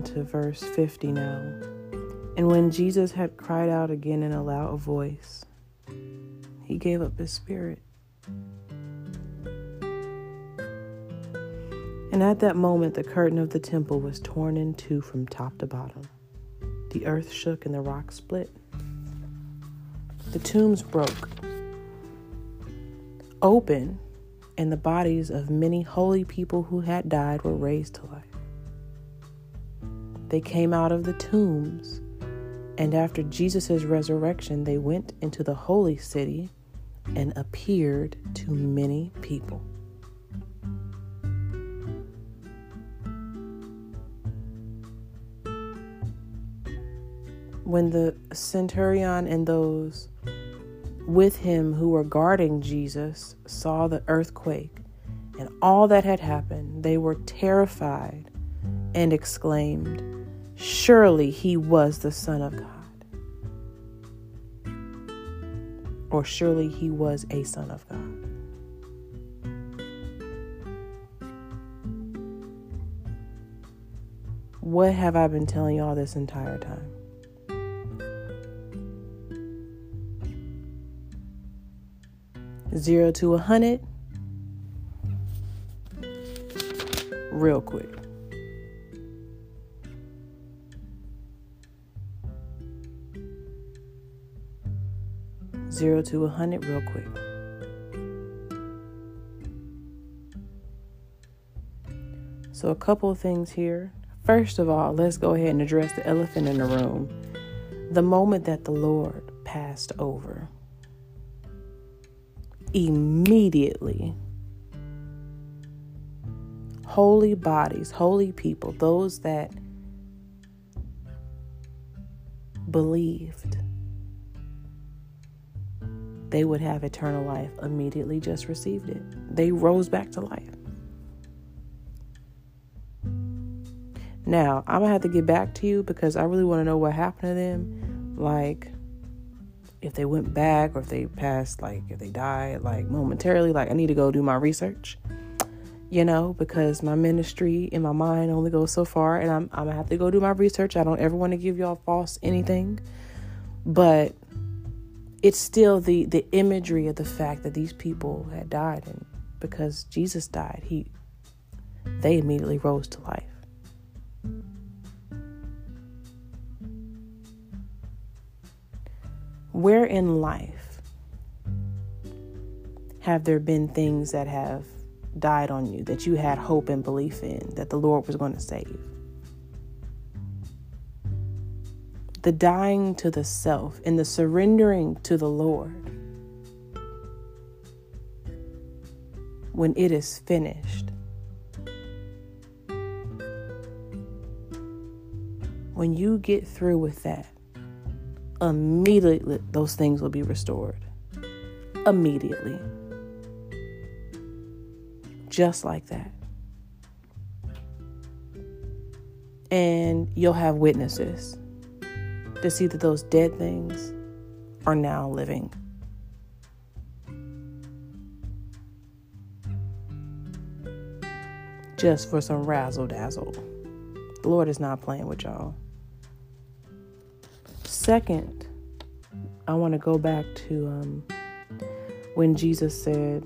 To verse 50 now. And when Jesus had cried out again in a loud voice, he gave up his spirit. And at that moment, the curtain of the temple was torn in two from top to bottom. The earth shook and the rocks split. The tombs broke open, and the bodies of many holy people who had died were raised to life. They came out of the tombs, and after Jesus' resurrection, they went into the holy city and appeared to many people. When the centurion and those with him who were guarding Jesus saw the earthquake and all that had happened, they were terrified and exclaimed, Surely he was the Son of God. Or surely he was a Son of God. What have I been telling y'all this entire time? Zero to a hundred. Real quick. Zero to a hundred, real quick. So, a couple of things here. First of all, let's go ahead and address the elephant in the room the moment that the Lord passed over immediately. Holy bodies, holy people, those that believed they would have eternal life immediately just received it. They rose back to life. Now, I'm to have to get back to you because I really want to know what happened to them. Like, if they went back or if they passed, like if they died, like momentarily, like I need to go do my research, you know, because my ministry in my mind only goes so far, and I'm I'm gonna have to go do my research. I don't ever want to give y'all false anything, but it's still the the imagery of the fact that these people had died, and because Jesus died, he they immediately rose to life. Where in life have there been things that have died on you that you had hope and belief in that the Lord was going to save? The dying to the self and the surrendering to the Lord when it is finished. When you get through with that, immediately those things will be restored. Immediately. Just like that. And you'll have witnesses to see that those dead things are now living. Just for some razzle dazzle. The Lord is not playing with y'all. Second, I want to go back to um, when Jesus said,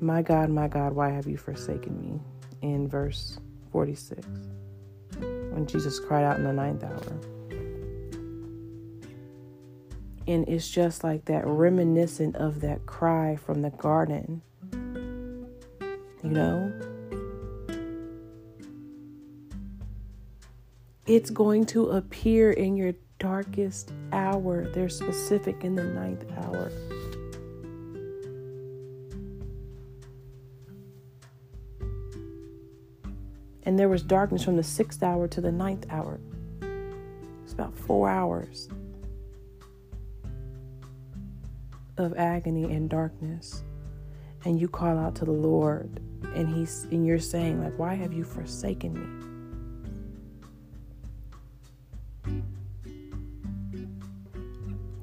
My God, my God, why have you forsaken me? in verse 46. When Jesus cried out in the ninth hour. And it's just like that, reminiscent of that cry from the garden. You know? It's going to appear in your darkest hour. They're specific in the ninth hour. And there was darkness from the sixth hour to the ninth hour. It's about four hours of agony and darkness. And you call out to the Lord, and He's and you're saying, like, why have you forsaken me?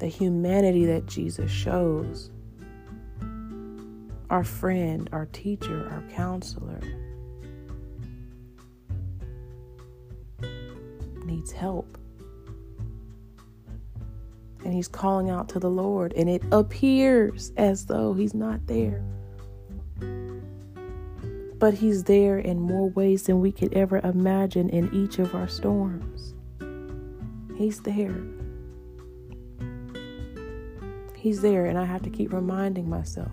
the humanity that Jesus shows. Our friend, our teacher, our counselor needs help. And he's calling out to the Lord, and it appears as though he's not there. but He's there in more ways than we could ever imagine in each of our storms. He's there. He's there, and I have to keep reminding myself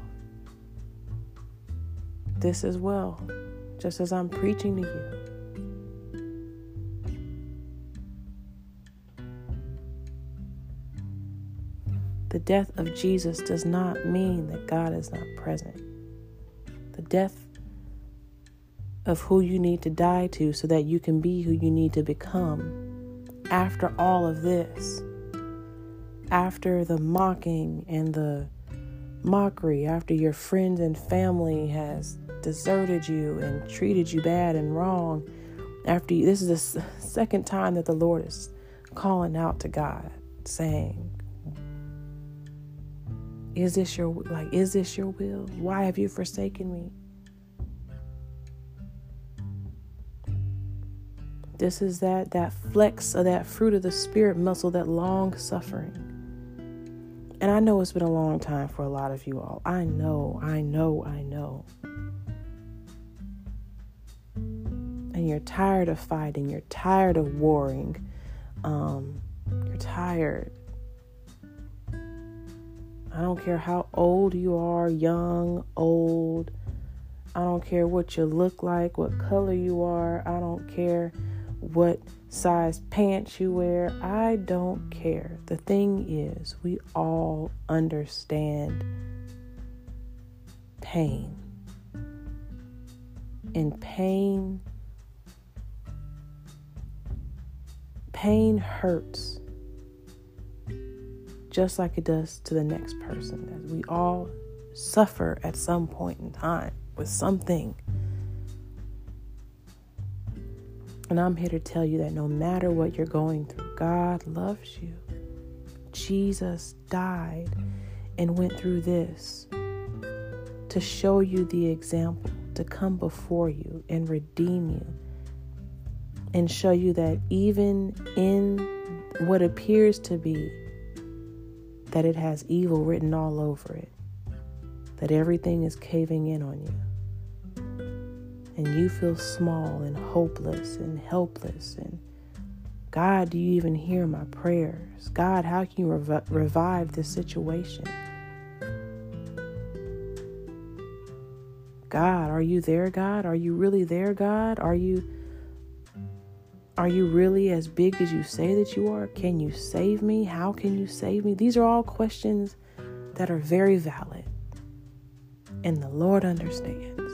this as well, just as I'm preaching to you. The death of Jesus does not mean that God is not present. The death of who you need to die to so that you can be who you need to become after all of this, after the mocking and the mockery, after your friends and family has deserted you and treated you bad and wrong, after you, this is the second time that the Lord is calling out to God, saying, is this your like is this your will? Why have you forsaken me? This is that that flex of that fruit of the spirit muscle, that long suffering. And I know it's been a long time for a lot of you all. I know, I know, I know. And you're tired of fighting, you're tired of warring, um, you're tired I don't care how old you are, young, old. I don't care what you look like, what color you are. I don't care what size pants you wear. I don't care. The thing is, we all understand pain. And pain pain hurts just like it does to the next person. As we all suffer at some point in time with something. And I'm here to tell you that no matter what you're going through, God loves you. Jesus died and went through this to show you the example, to come before you and redeem you, and show you that even in what appears to be that it has evil written all over it, that everything is caving in on you, and you feel small and hopeless and helpless and God, do you even hear my prayers? God, how can you rev- revive this situation? God, are you there, God? Are you really there, God? Are you are you really as big as you say that you are? Can you save me? How can you save me? These are all questions that are very valid. And the Lord understands.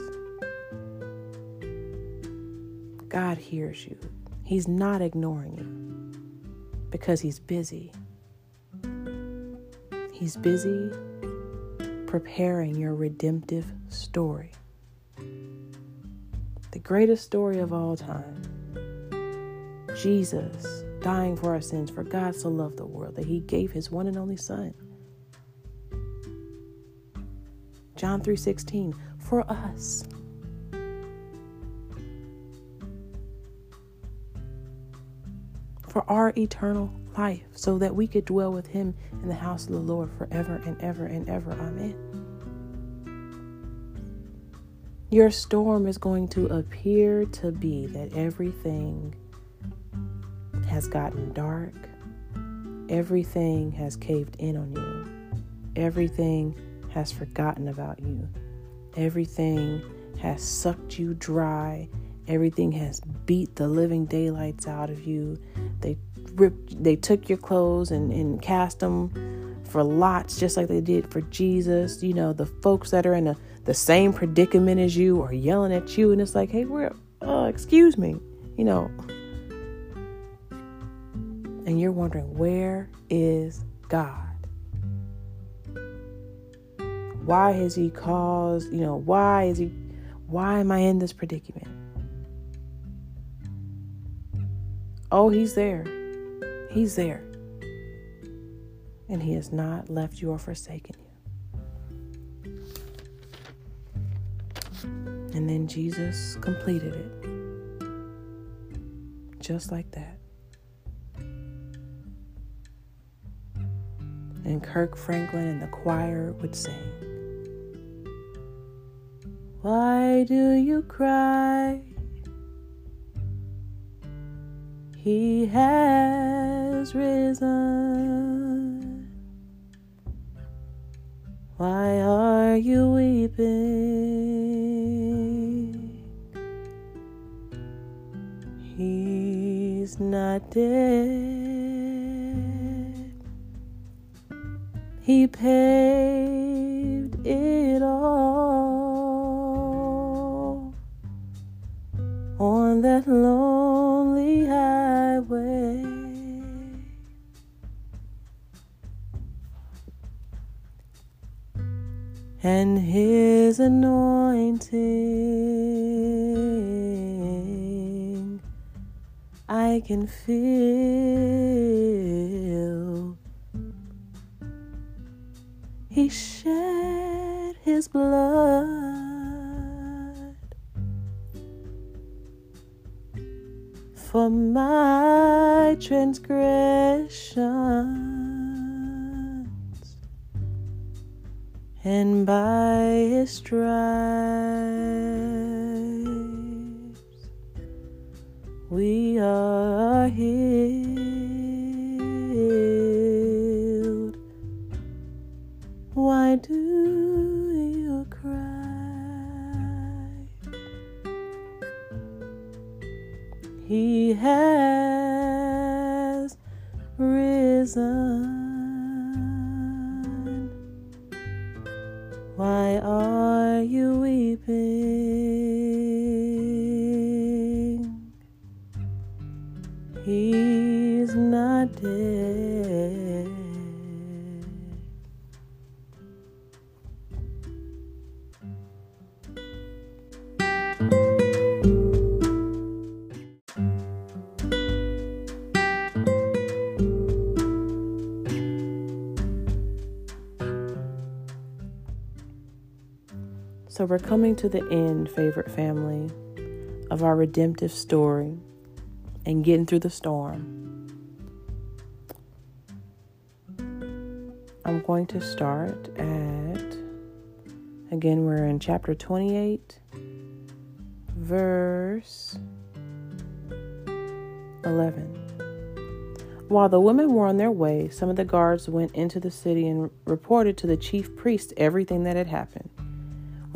God hears you. He's not ignoring you because He's busy. He's busy preparing your redemptive story. The greatest story of all time Jesus dying for our sins, for God so loved the world that he gave his one and only son. John 3:16 for us. For our eternal life, so that we could dwell with him in the house of the Lord forever and ever and ever. Amen. Your storm is going to appear to be that everything has gotten dark, everything has caved in on you, everything has forgotten about you, everything has sucked you dry, everything has beat the living daylights out of you. They ripped, they took your clothes and, and cast them for lots, just like they did for Jesus. You know, the folks that are in a, the same predicament as you are yelling at you, and it's like, hey, we're, uh, excuse me, you know, and you're wondering, where is God? Why has He caused, you know, why is He, why am I in this predicament? Oh, He's there. He's there. And He has not left you or forsaken you. And then Jesus completed it. Just like that. And Kirk Franklin and the choir would sing. Why do you cry? He has risen. Why are you weeping? He's not dead. He paved it all on that lonely highway. And his anointing I can feel. He shed his blood for my transgressions, and by his stripes we are healed. Why do you cry? He has risen. Why are you weeping? He's not dead. So we're coming to the end, favorite family, of our redemptive story and getting through the storm. I'm going to start at, again, we're in chapter 28, verse 11. While the women were on their way, some of the guards went into the city and reported to the chief priest everything that had happened.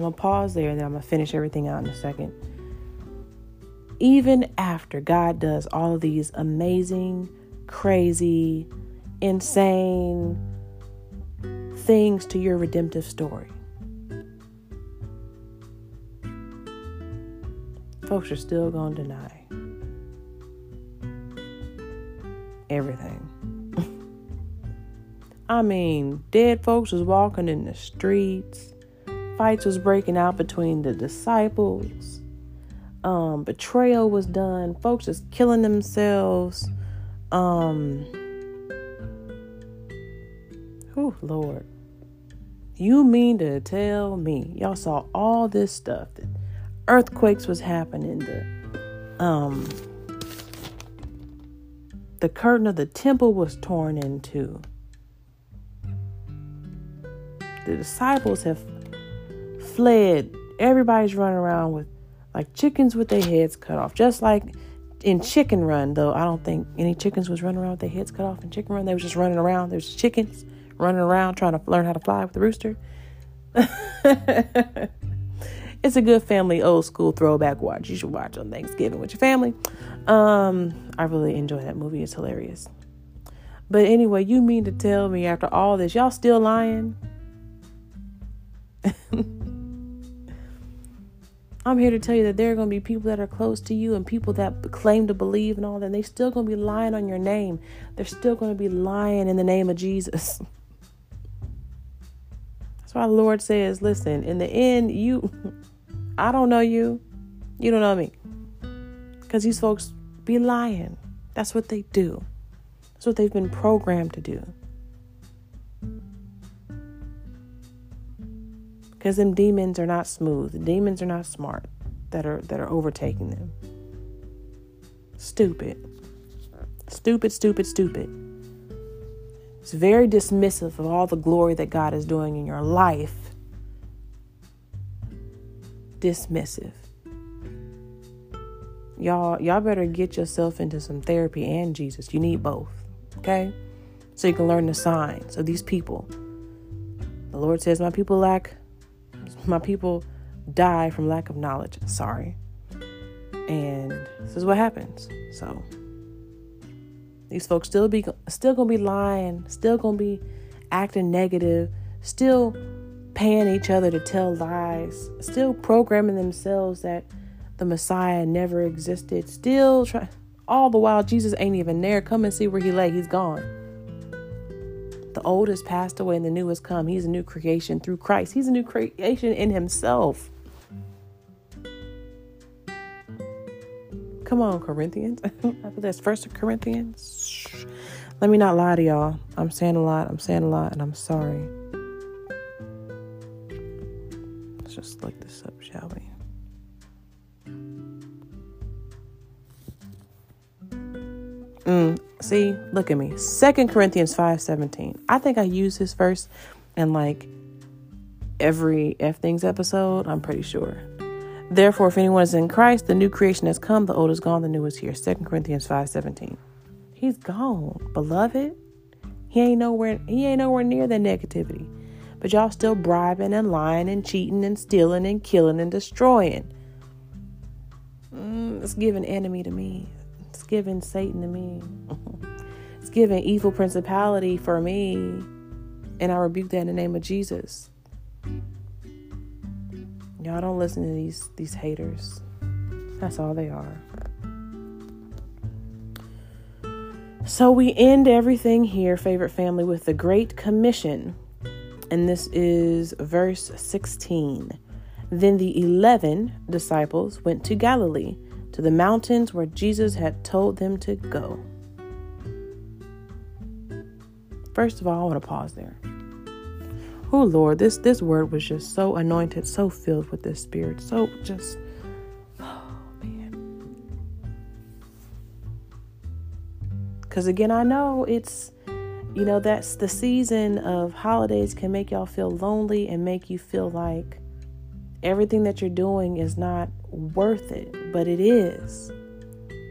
I'm gonna pause there, and then I'm gonna finish everything out in a second. Even after God does all of these amazing, crazy, insane things to your redemptive story, folks are still gonna deny everything. I mean, dead folks was walking in the streets fights was breaking out between the disciples. Um, betrayal was done. Folks just killing themselves. Um, oh Lord, you mean to tell me y'all saw all this stuff? That earthquakes was happening. The um, the curtain of the temple was torn into. The disciples have fled. Everybody's running around with like chickens with their heads cut off. Just like in Chicken Run, though, I don't think any chickens was running around with their heads cut off in Chicken Run. They was just running around. There's chickens running around trying to learn how to fly with the rooster. it's a good family old school throwback watch. You should watch on Thanksgiving with your family. Um, I really enjoy that movie. It's hilarious. But anyway, you mean to tell me after all this, y'all still lying? I'm here to tell you that there are going to be people that are close to you and people that claim to believe and all that. And they still going to be lying on your name. They're still going to be lying in the name of Jesus. That's why the Lord says, listen, in the end, you, I don't know you. You don't know me. Because these folks be lying. That's what they do. That's what they've been programmed to do. Because them demons are not smooth. Demons are not smart that are that are overtaking them. Stupid. Stupid, stupid, stupid. It's very dismissive of all the glory that God is doing in your life. Dismissive. Y'all, y'all better get yourself into some therapy and Jesus. You need both. Okay? So you can learn the signs of these people. The Lord says, My people lack my people die from lack of knowledge. Sorry. And this is what happens. So these folks still be still gonna be lying, still gonna be acting negative, still paying each other to tell lies, still programming themselves that the Messiah never existed, still all the while Jesus ain't even there. Come and see where he lay. He's gone. The old has passed away and the new has come. He's a new creation through Christ. He's a new creation in himself. Come on, Corinthians. This, First Corinthians. Let me not lie to y'all. I'm saying a lot. I'm saying a lot, and I'm sorry. Let's just look this up, shall we? Mm, see, look at me. Second Corinthians 5 17. I think I use this verse in like every F Things episode. I'm pretty sure. Therefore, if anyone is in Christ, the new creation has come, the old is gone, the new is here. 2 Corinthians 5 17. He's gone, beloved. He ain't nowhere he ain't nowhere near that negativity. But y'all still bribing and lying and cheating and stealing and killing and destroying. Mm, it's giving enemy to me. It's giving Satan to me. it's giving evil principality for me. And I rebuke that in the name of Jesus. Y'all don't listen to these these haters. That's all they are. So we end everything here, favorite family, with the Great Commission. And this is verse 16. Then the 11 disciples went to Galilee, to the mountains where Jesus had told them to go. First of all, I want to pause there. Oh Lord, this this word was just so anointed, so filled with this spirit, so just oh. Cause again, I know it's you know, that's the season of holidays can make y'all feel lonely and make you feel like everything that you're doing is not worth it, but it is.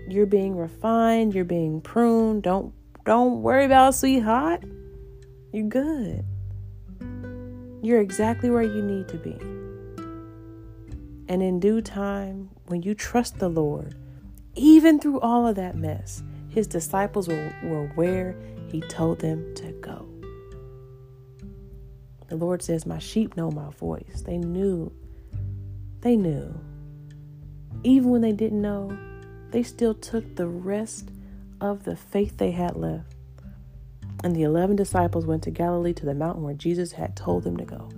You're being refined, you're being pruned. Don't don't worry about sweetheart. You're good. You're exactly where you need to be. And in due time, when you trust the Lord, even through all of that mess, his disciples were, were where he told them to go. The Lord says, My sheep know my voice. They knew. They knew. Even when they didn't know, they still took the rest of the faith they had left and the eleven disciples went to Galilee to the mountain where Jesus had told them to go.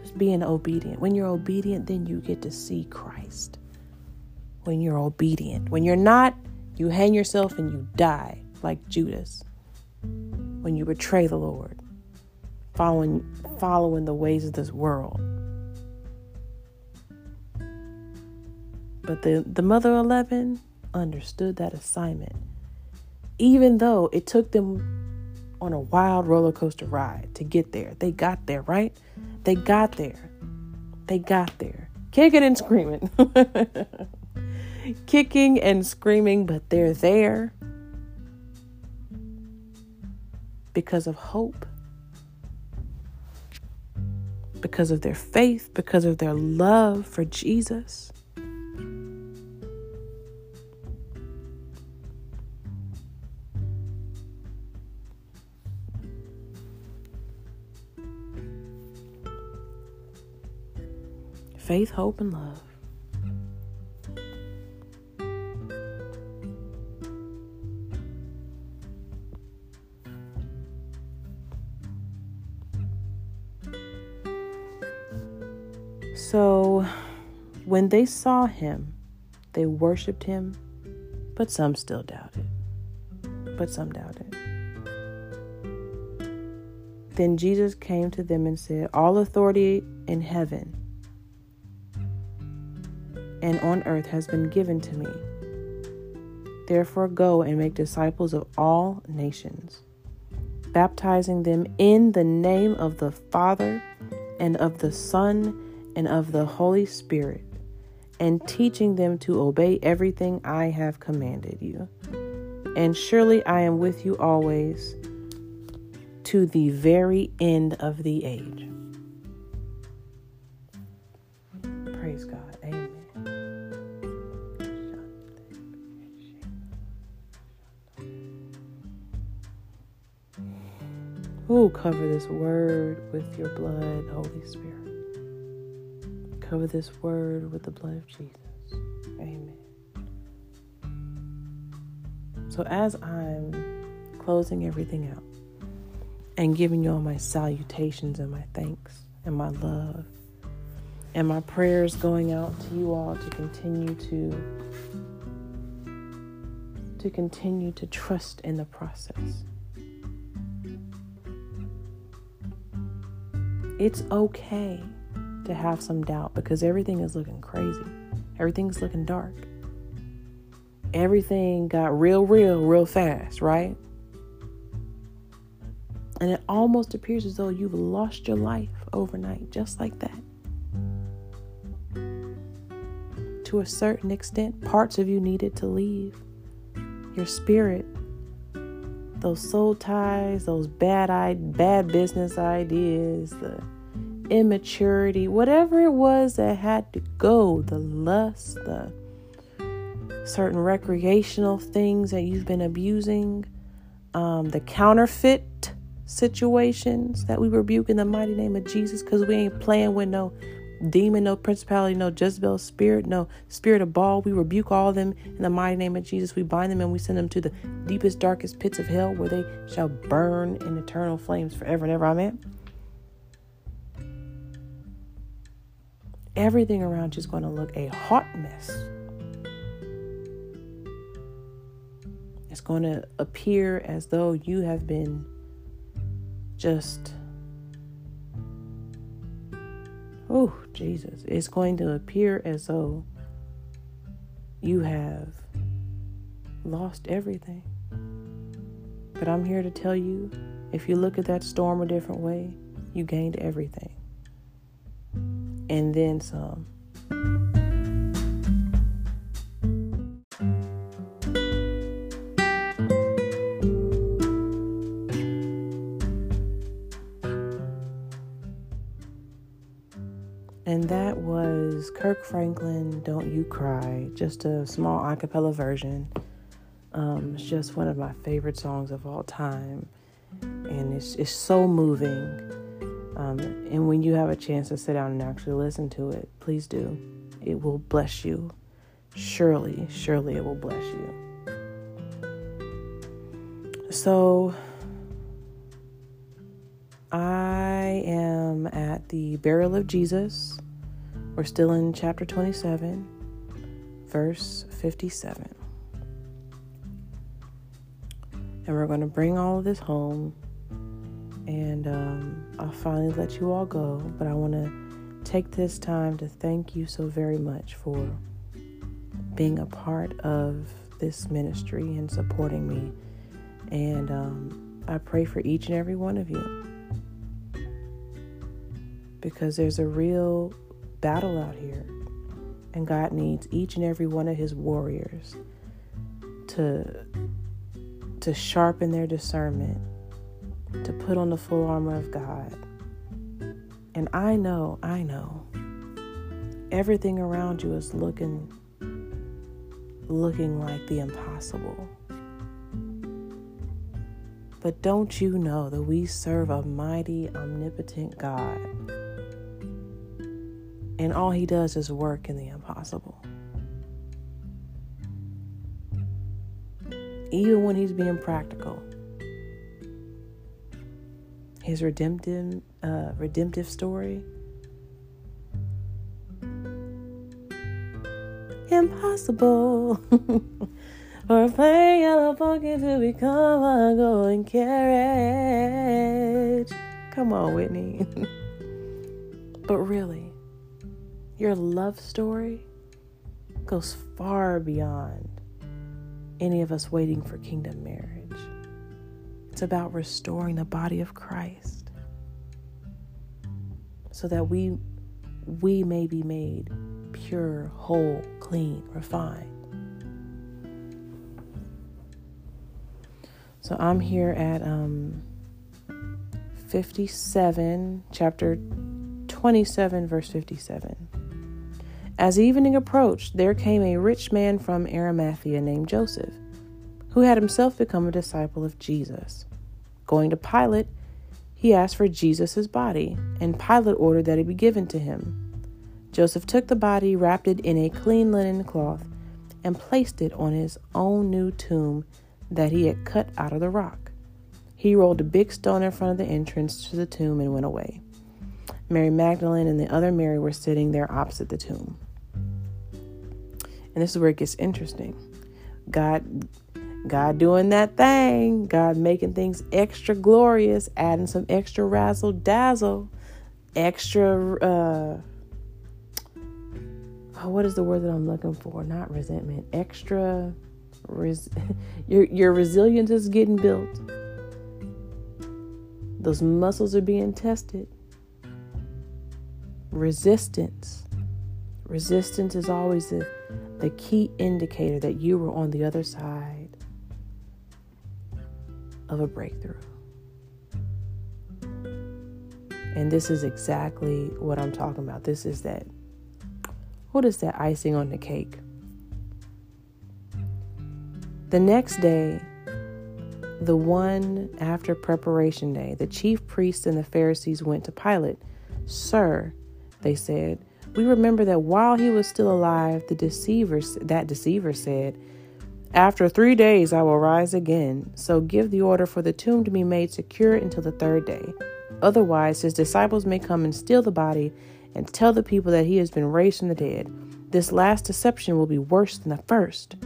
Just being obedient. When you're obedient, then you get to see Christ. When you're obedient. When you're not, you hang yourself and you die like Judas. When you betray the Lord, following following the ways of this world. But the, the mother 11 understood that assignment. Even though it took them on a wild roller coaster ride to get there. They got there, right? They got there. They got there. Kicking and screaming. Kicking and screaming, but they're there because of hope, because of their faith, because of their love for Jesus. Faith, hope, and love. So, When they saw him, they worshiped him, but some still doubted. But some doubted. Then Jesus came to them and said, All authority in heaven and on earth has been given to me. Therefore, go and make disciples of all nations, baptizing them in the name of the Father and of the Son and of the Holy Spirit, and teaching them to obey everything I have commanded you. And surely I am with you always to the very end of the age. Praise God. Ooh, cover this word with your blood, Holy Spirit. Cover this word with the blood of Jesus. Amen. So, as I'm closing everything out and giving you all my salutations and my thanks and my love and my prayers going out to you all to continue to to continue to trust in the process It's okay to have some doubt because everything is looking crazy. Everything's looking dark. Everything got real, real, real fast, right? And it almost appears as though you've lost your life overnight, just like that. To a certain extent, parts of you needed to leave. Your spirit, those soul ties, those bad bad business ideas, the immaturity, whatever it was that had to go, the lust, the certain recreational things that you've been abusing, um, the counterfeit situations that we rebuke in the mighty name of Jesus because we ain't playing with no demon, no principality, no Jezebel spirit, no spirit of Baal. We rebuke all of them in the mighty name of Jesus. We bind them and we send them to the deepest, darkest pits of hell where they shall burn in eternal flames forever and ever. Amen. Everything around you is going to look a hot mess. It's going to appear as though you have been just, oh, Jesus. It's going to appear as though you have lost everything. But I'm here to tell you if you look at that storm a different way, you gained everything and then some. And that was Kirk Franklin, Don't You Cry, just a small a cappella version. Um, it's just one of my favorite songs of all time. And it's, it's so moving. Um, and when you have a chance to sit down and actually listen to it, please do. It will bless you. Surely, surely it will bless you. So, I am at the burial of Jesus. We're still in chapter 27, verse 57. And we're going to bring all of this home and um, I'll finally let you all go. But I want to take this time to thank you so very much for being a part of this ministry and supporting me. And um, I pray for each and every one of you because there's a real battle out here, and God needs each and every one of His warriors to to sharpen their discernment to put on the full armor of God. And I know, I know, everything around you is looking looking like the impossible. But don't you know that we serve a mighty, omnipotent God? And all he does is work in the impossible. Even when he's being practical, his redemptive uh, redemptive story impossible for a plain yellow pumpkin to become a golden carriage. Come on, Whitney. but really, your love story goes far beyond any of us waiting for kingdom marriage. It's about restoring the body of Christ so that we we may be made pure, whole, clean, refined. So I'm here at um 57, chapter 27, verse 57. As evening approached, there came a rich man from Arimathea named Joseph, who had himself become a disciple of Jesus. Going to Pilate, he asked for Jesus' body, and Pilate ordered that it be given to him. Joseph took the body, wrapped it in a clean linen cloth, and placed it on his own new tomb that he had cut out of the rock. He rolled a big stone in front of the entrance to the tomb and went away. Mary Magdalene and the other Mary were sitting there opposite the tomb. And this is where it gets interesting. God God doing that thing, God making things extra glorious, adding some extra razzle dazzle, extra uh oh, what is the word that I'm looking for? Not resentment, extra res- your your resilience is getting built those muscles are being tested. Resistance. Resistance is always the, the key indicator that you were on the other side of a breakthrough. And this is exactly what I'm talking about. This is that, what is that icing on the cake? The next day, the one after preparation day, the chief priests and the Pharisees went to Pilate. Sir, they said, we remember that while he was still alive, the deceiver, that deceiver said, After three days I will rise again. So give the order for the tomb to be made secure until the third day. Otherwise, his disciples may come and steal the body and tell the people that he has been raised from the dead. This last deception will be worse than the first.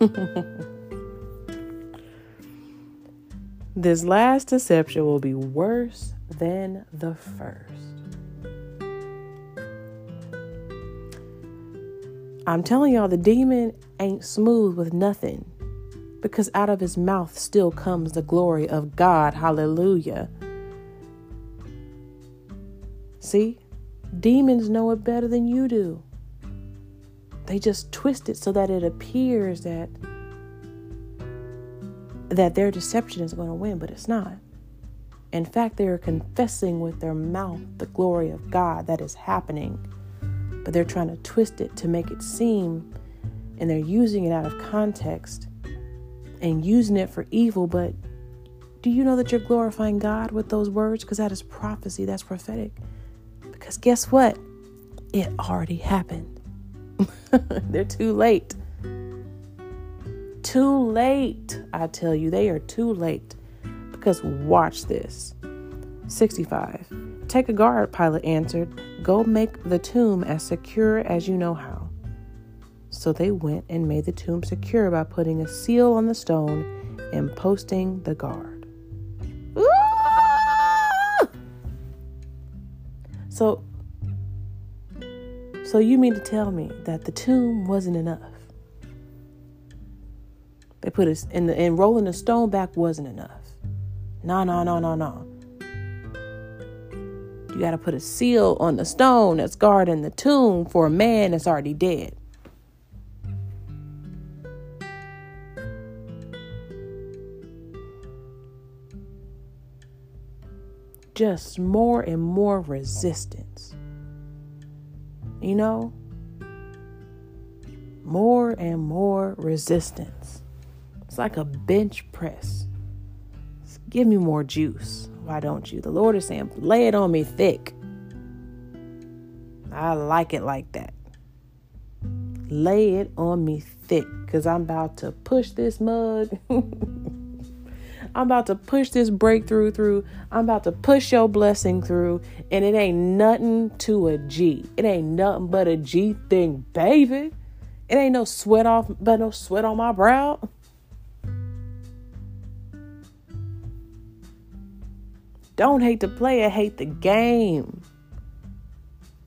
This last deception will be worse than the first. I'm telling y'all, the demon ain't smooth with nothing because out of his mouth still comes the glory of God. Hallelujah. See, demons know it better than you do. They just twist it so that it appears that that their deception is going to win, but it's not. In fact, they are confessing with their mouth the glory of God that is happening, but they're trying to twist it to make it seem, and they're using it out of context and using it for evil. But do you know that you're glorifying God with those words? Because that is prophecy, that's prophetic. Because guess what? It already happened. they're too late too late. I tell you, they are too late. Because watch this. 65. Take a guard, Pilate answered. Go make the tomb as secure as you know how. So they went and made the tomb secure by putting a seal on the stone and posting the guard. So, so you mean to tell me that the tomb wasn't enough? They put us in the and rolling the stone back wasn't enough. No, no, no, no, no. You got to put a seal on the stone that's guarding the tomb for a man that's already dead. Just more and more resistance. You know? More and more resistance. It's like a bench press. give me more juice. Why don't you? The Lord is saying, lay it on me thick. I like it like that. Lay it on me thick because I'm about to push this mug. I'm about to push this breakthrough through. I'm about to push your blessing through. And it ain't nothing to a G. It ain't nothing but a G thing, baby. It ain't no sweat off, but no sweat on my brow. Don't hate the player, I hate the game.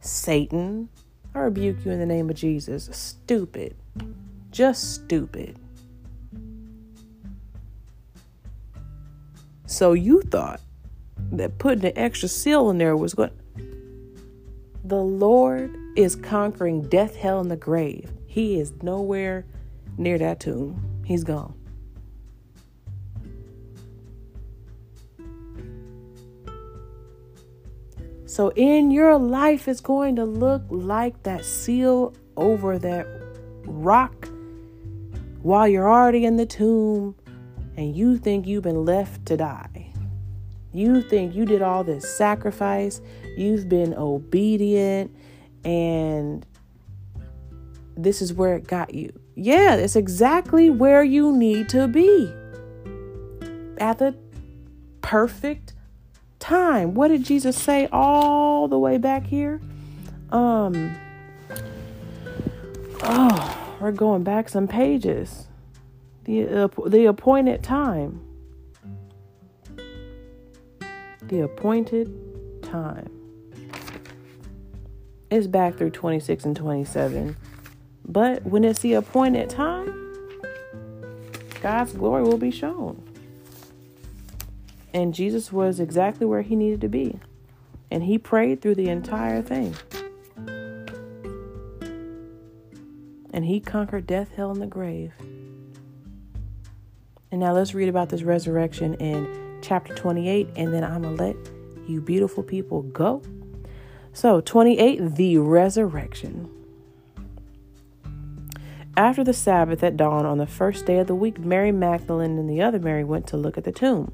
Satan, I rebuke you in the name of Jesus. Stupid. Just stupid. So you thought that putting an extra seal in there was going The Lord is conquering death, hell, and the grave. He is nowhere near that tomb. He's gone. So, in your life, it's going to look like that seal over that rock while you're already in the tomb and you think you've been left to die. You think you did all this sacrifice, you've been obedient, and this is where it got you. Yeah, it's exactly where you need to be at the perfect time. What did Jesus say all the way back here? Um Oh, we're going back some pages. The uh, the appointed time. The appointed time. It's back through 26 and 27. But when it's the appointed time, God's glory will be shown. And Jesus was exactly where he needed to be. And he prayed through the entire thing. And he conquered death, hell, and the grave. And now let's read about this resurrection in chapter 28, and then I'm going to let you beautiful people go. So, 28, the resurrection. After the Sabbath at dawn on the first day of the week, Mary Magdalene and the other Mary went to look at the tomb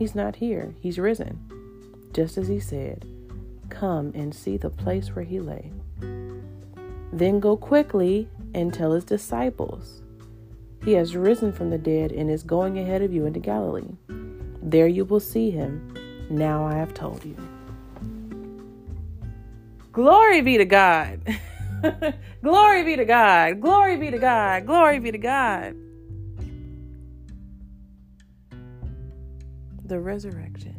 He's not here, he's risen. Just as he said, Come and see the place where he lay. Then go quickly and tell his disciples, He has risen from the dead and is going ahead of you into Galilee. There you will see him. Now I have told you. Glory be to God. Glory be to God. Glory be to God. Glory be to God. The resurrection.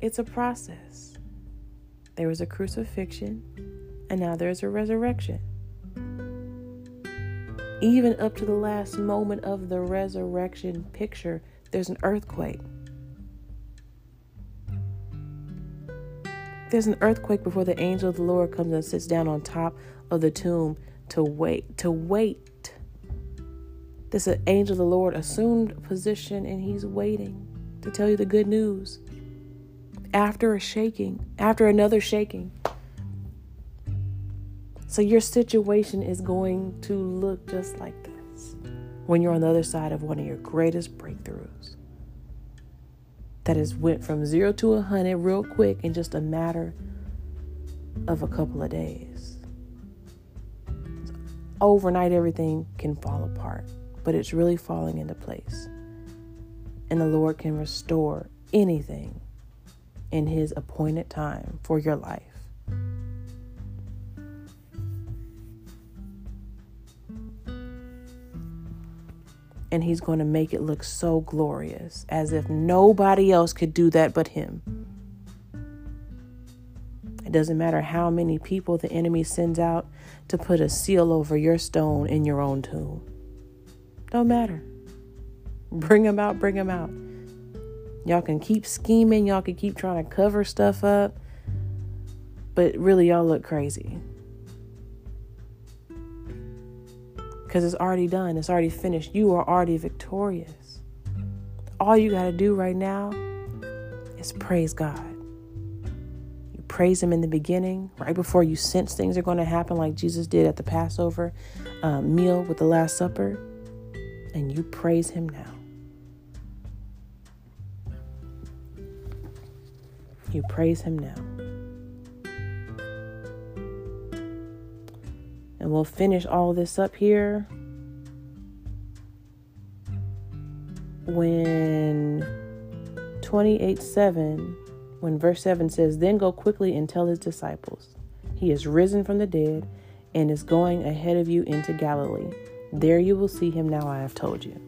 It's a process. There was a crucifixion, and now there's a resurrection. Even up to the last moment of the resurrection picture, there's an earthquake. There's an earthquake before the angel of the Lord comes and sits down on top of the tomb to wait, to wait this angel of the Lord assumed position and he's waiting to tell you the good news. After a shaking, after another shaking. So your situation is going to look just like this when you're on the other side of one of your greatest breakthroughs. That has went from 0 to a 100 real quick in just a matter of a couple of days. Overnight everything can fall apart but it's really falling into place. And the Lord can restore anything in His appointed time for your life. And He's going to make it look so glorious, as if nobody else could do that but Him. It doesn't matter how many people the enemy sends out to put a seal over your stone in your own tomb. Don't matter. Bring them out, bring them out. Y'all can keep scheming, y'all can keep trying to cover stuff up, but really, y'all look crazy. because it's already done, it's already finished. You are already victorious. All you got to do right now is praise God. You praise Him in the beginning, right before you sense things are going to happen, like Jesus did at the Passover uh, meal with the Last Supper, and you praise Him now. You praise Him now. And we'll finish all this up here when 28 7, when verse 7 says, Then go quickly and tell his disciples, He is risen from the dead and is going ahead of you into Galilee. There you will see him now, I have told you.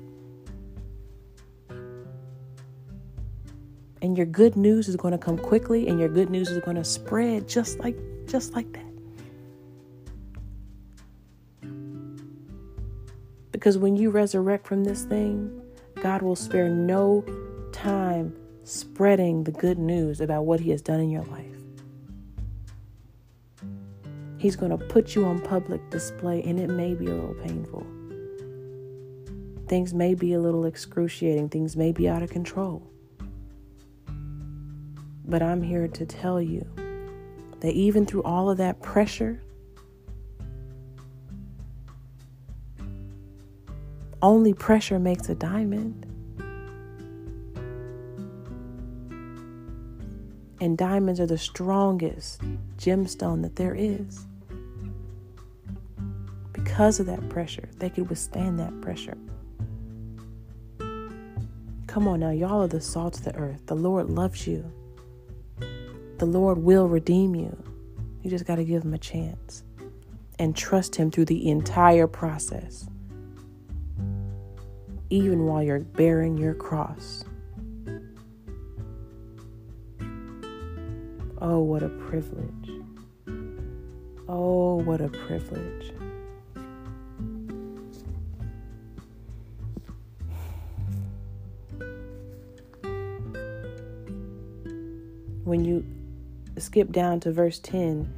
And your good news is going to come quickly and your good news is going to spread just like just like that. Because when you resurrect from this thing, God will spare no time spreading the good news about what He has done in your life. He's going to put you on public display, and it may be a little painful. Things may be a little excruciating, things may be out of control. But I'm here to tell you that even through all of that pressure, only pressure makes a diamond. And diamonds are the strongest gemstone that there is. Because of that pressure, they could withstand that pressure. Come on now, y'all are the salt of the earth. The Lord loves you. The Lord will redeem you. You just got to give him a chance and trust him through the entire process, even while you're bearing your cross. Oh, what a privilege. Oh, what a privilege. When you skip down to verse 10,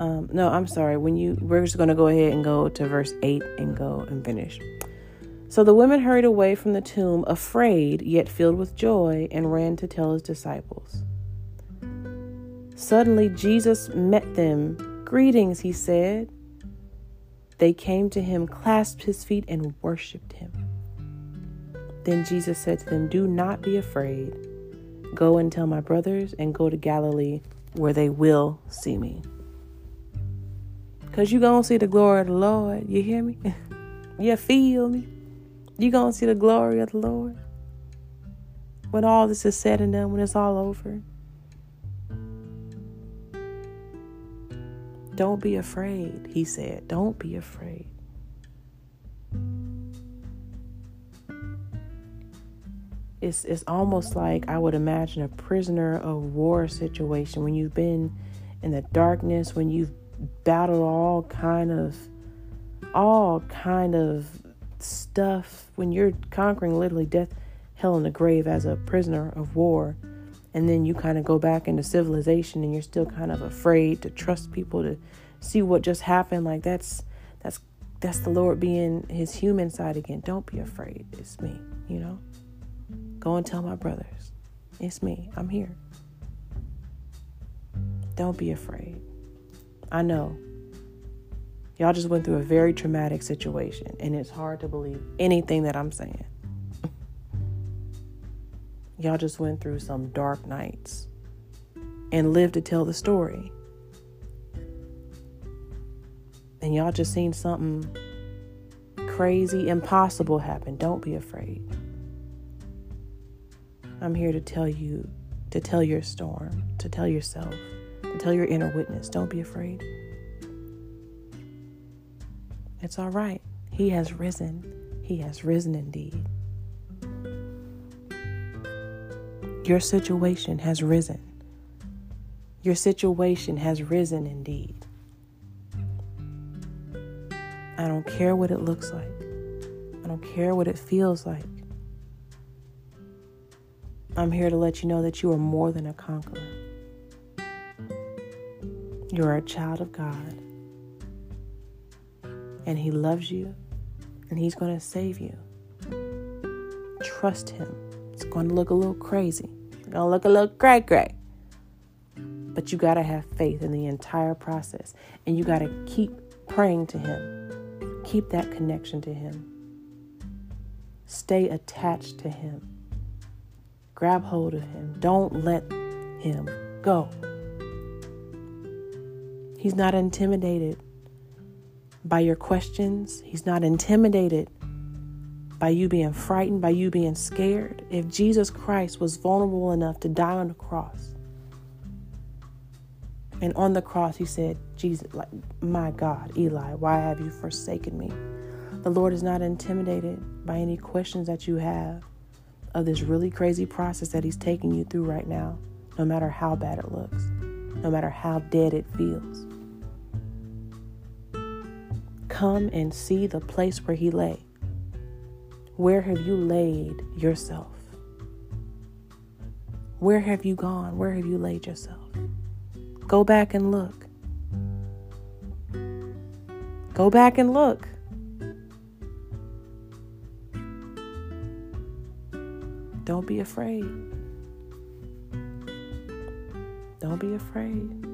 um, no, I'm sorry. When you, we're just going to go ahead and go to verse 8 and go and finish. So the women hurried away from the tomb, afraid, yet filled with joy, and ran to tell his disciples. Suddenly Jesus met them. Greetings, he said. They came to him, clasped his feet, and worshiped him. Then Jesus said to them, Do not be afraid. Go and tell my brothers, and go to Galilee, where they will see me. Because you're going to see the glory of the Lord. You hear me? you feel me? You're going to see the glory of the Lord. When all this is said and done, when it's all over. Don't be afraid, he said. Don't be afraid. It's, it's almost like I would imagine a prisoner of war situation when you've been in the darkness, when you've battled all kind of all kind of stuff, when you're conquering literally death, hell, and the grave as a prisoner of war and then you kind of go back into civilization and you're still kind of afraid to trust people to see what just happened like that's that's that's the lord being his human side again. Don't be afraid. It's me you know go and tell my brothers it's me i'm here don't be afraid i know y'all just went through a very traumatic situation and it's hard to believe anything that i'm saying Y'all just went through some dark nights and lived to tell the story. And y'all just seen something crazy, impossible happen. Don't be afraid. I'm here to tell you, to tell your storm, to tell yourself, to tell your inner witness. Don't be afraid. It's all right. He has risen. He has risen indeed. Your situation has risen. Your situation has risen indeed. I don't care what it looks like. I don't care what it feels like. I'm here to let you know that you are more than a conqueror. You are a child of God. And He loves you and He's going to save you. Trust Him. It's going to look a little crazy, it's going to look a little cray cray. But you got to have faith in the entire process, and you got to keep praying to Him. Keep that connection to Him. Stay attached to Him. Grab hold of Him. Don't let Him go. He's not intimidated by your questions. He's not intimidated by you being frightened, by you being scared. If Jesus Christ was vulnerable enough to die on the cross, and on the cross he said, Jesus, like, my God, Eli, why have you forsaken me? The Lord is not intimidated by any questions that you have of this really crazy process that he's taking you through right now, no matter how bad it looks, no matter how dead it feels come and see the place where he lay. Where have you laid yourself? Where have you gone? Where have you laid yourself? Go back and look. Go back and look. Don't be afraid. Don't be afraid.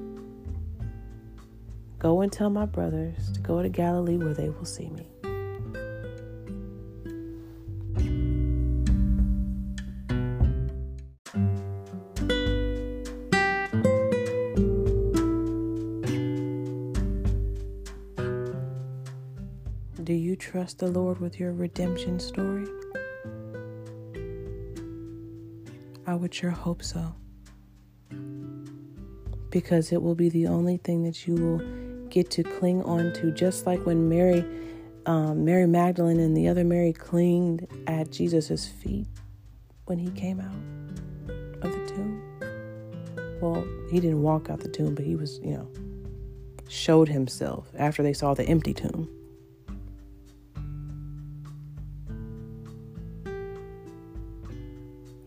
Go and tell my brothers to go to Galilee where they will see me. Do you trust the Lord with your redemption story? Would sure hope so. Because it will be the only thing that you will get to cling on to, just like when Mary, um, Mary Magdalene and the other Mary clinged at Jesus' feet when he came out of the tomb. Well, he didn't walk out the tomb, but he was, you know, showed himself after they saw the empty tomb.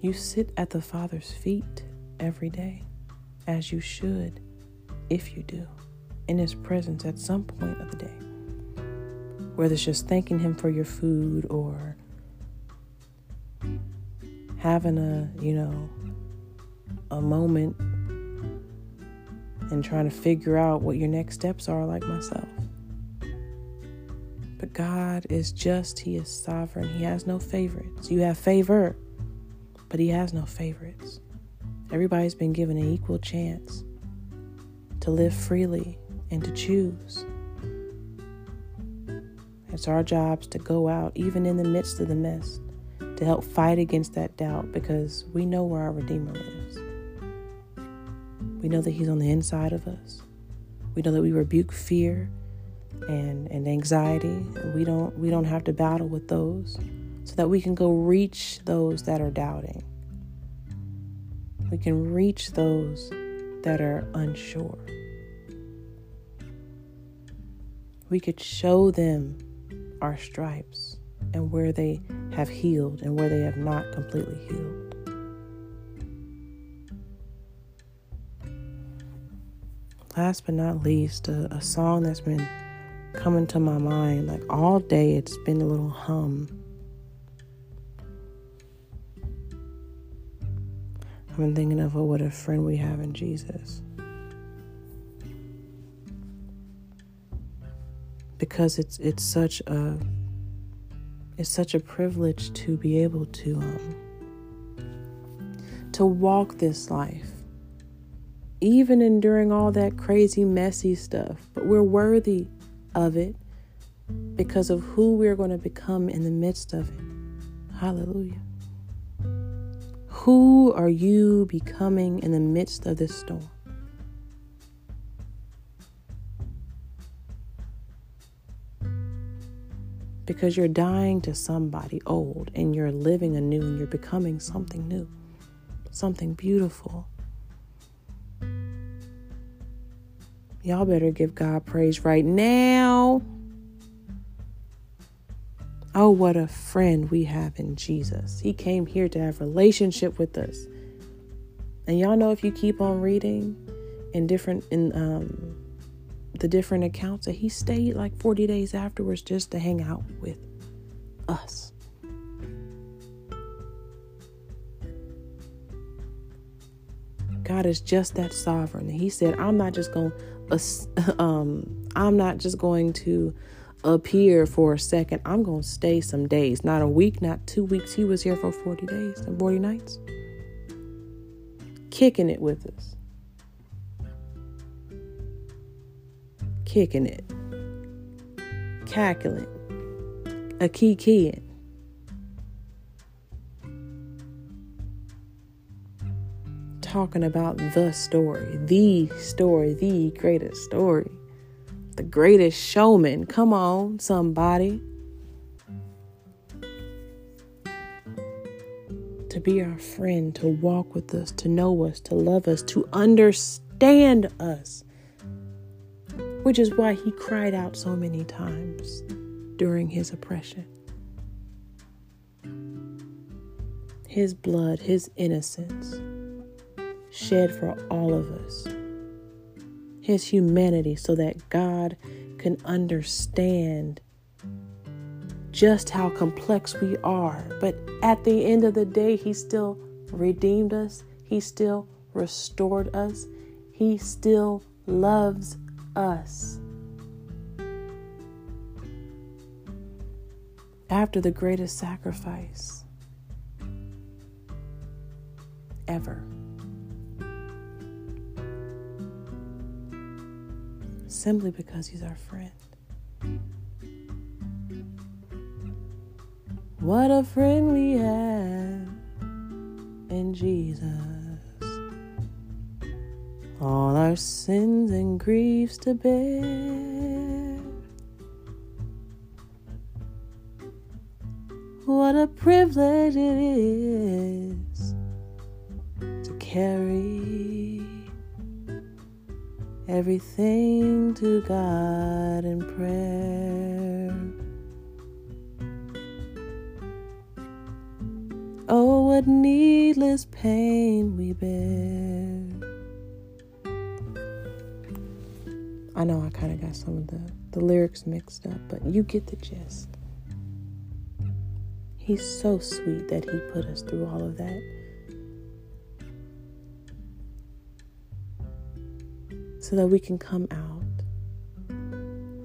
You sit at the Father's feet every day, as you should, if you do in His presence at some point of the day. Whether it's just thanking Him for your food or having a, you know, a moment and trying to figure out what your next steps are, like myself. But God is just, He is sovereign. He has no favorites. You have favor, but He has no favorites. Everybody's been given an equal chance to live freely and to choose. It's our jobs to go out, even in the midst of the mess, to help fight against that doubt because we know where our Redeemer lives. We know that He's on the inside of us. We know that we rebuke fear and, and anxiety. And we don't we don't have to battle with those so that we can go reach those that are doubting. We can reach those that are unsure. we could show them our stripes and where they have healed and where they have not completely healed. Last but not least, a, a song that's been coming to my mind like all day, it's been a little hum. I've thinking of oh, what a friend we have in Jesus. because it's it's such a it's such a privilege to be able to um, to walk this life even enduring all that crazy messy stuff. But we're worthy of it because of who we're going to become in the midst of it. Hallelujah who are you becoming in the midst of this storm because you're dying to somebody old and you're living anew and you're becoming something new, something beautiful. Y'all better give God praise right now. Oh, what a friend we have in Jesus. He came here to have relationship with us. And y'all know if you keep on reading in different in um the different accounts that he stayed like 40 days afterwards just to hang out with us. God is just that sovereign. He said, I'm not just going to, um, I'm not just going to appear for a second. I'm going to stay some days, not a week, not two weeks. He was here for 40 days and 40 nights, kicking it with us. Kicking it, cackling, a key keying. talking about the story, the story, the greatest story, the greatest showman. Come on, somebody. To be our friend, to walk with us, to know us, to love us, to understand us. Which is why he cried out so many times during his oppression. His blood, his innocence shed for all of us. His humanity, so that God can understand just how complex we are. But at the end of the day, He still redeemed us, He still restored us, He still loves us. After the greatest sacrifice ever. Simply because He's our friend. What a friend we have in Jesus. All our sins and griefs to bear. What a privilege it is to carry everything to God in prayer. Oh, what needless pain we bear. I know I kind of got some of the, the lyrics mixed up, but you get the gist. He's so sweet that he put us through all of that so that we can come out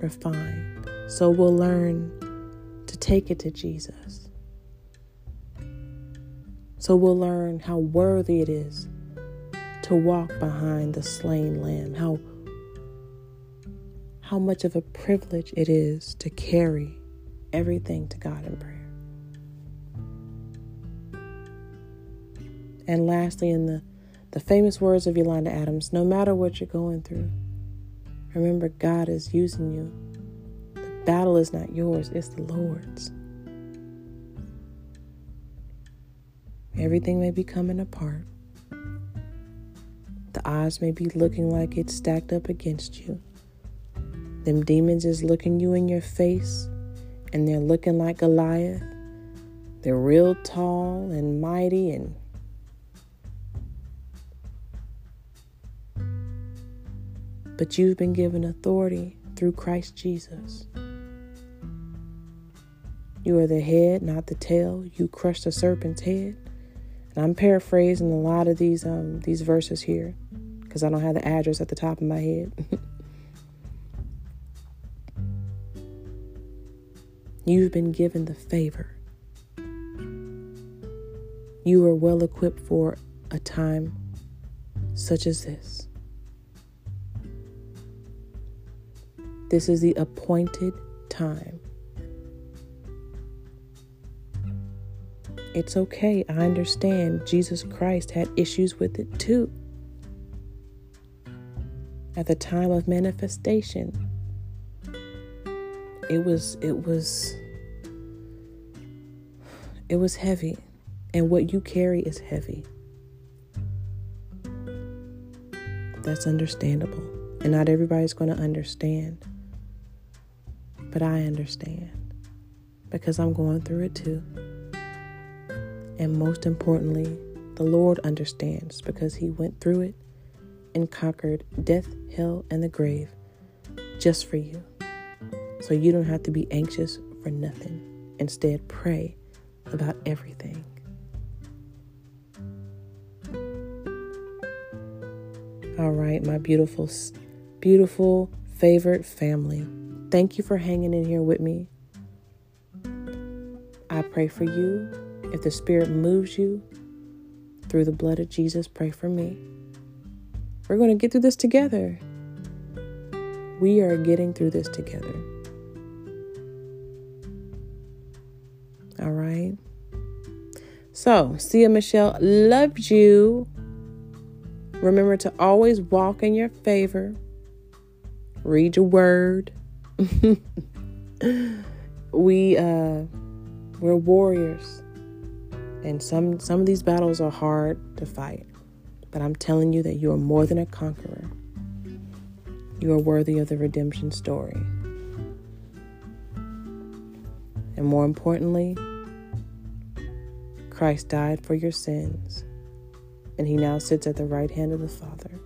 refined. So we'll learn to take it to Jesus. So we'll learn how worthy it is to walk behind the slain lamb, how how much of a privilege it is to carry everything to God in prayer. And lastly, in the the famous words of Yolanda Adams no matter what you're going through, remember God is using you. The battle is not yours, it's the Lord's. Everything may be coming apart. The odds may be looking like it's stacked up against you. Them demons is looking you in your face and they're looking like Goliath. They're real tall and mighty and but you've been given authority through Christ Jesus. You are the head, not the tail. You crush the serpent's head. And I'm paraphrasing a lot of these um these verses here because I don't have the address at the top of my head. You've been given the favor. You are well equipped for a time such as this. This is the appointed time. It's okay. I understand Jesus Christ had issues with it too. At the time of manifestation, it was it was it was heavy and what you carry is heavy. That's understandable. And not everybody's going to understand. But I understand because I'm going through it too. And most importantly, the Lord understands because He went through it and conquered death, hell, and the grave just for you. So you don't have to be anxious for nothing. Instead, pray about everything. All right, my beautiful, beautiful, favorite family. Thank you for hanging in here with me. I pray for you. If the Spirit moves you through the blood of Jesus, pray for me. We're going to get through this together. We are getting through this together. All right. So, Sia Michelle loves you. Remember to always walk in your favor. Read your word. we uh we're warriors. And some some of these battles are hard to fight. But I'm telling you that you are more than a conqueror. You are worthy of the redemption story. And more importantly, Christ died for your sins, and he now sits at the right hand of the Father.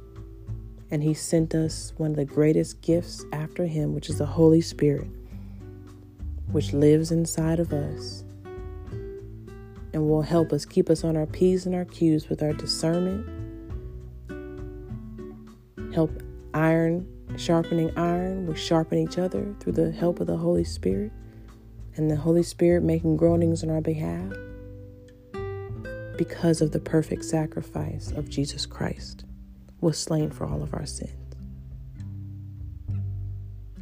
And he sent us one of the greatest gifts after him, which is the Holy Spirit, which lives inside of us and will help us keep us on our P's and our Q's with our discernment, help iron sharpening iron, we sharpen each other through the help of the Holy Spirit, and the Holy Spirit making groanings on our behalf because of the perfect sacrifice of Jesus Christ was slain for all of our sins.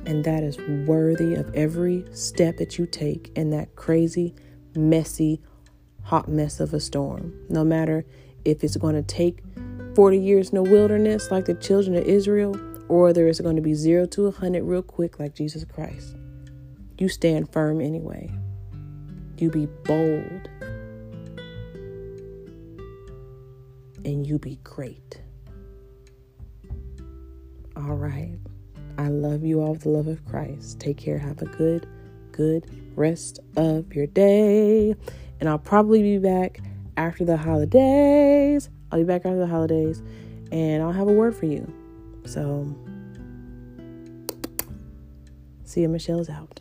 And that is worthy of every step that you take in that crazy, messy, hot mess of a storm. No matter if it's going to take 40 years in the wilderness like the children of Israel, or there is going to be zero to a 100 real quick like Jesus Christ. You stand firm anyway. You be bold. And you be great. All right. I love you all with the love of Christ. Take care. Have a good, good rest of your day. And I'll probably be back after the holidays. I'll be back after the holidays and I'll have a word for you. So, see you. Michelle's out.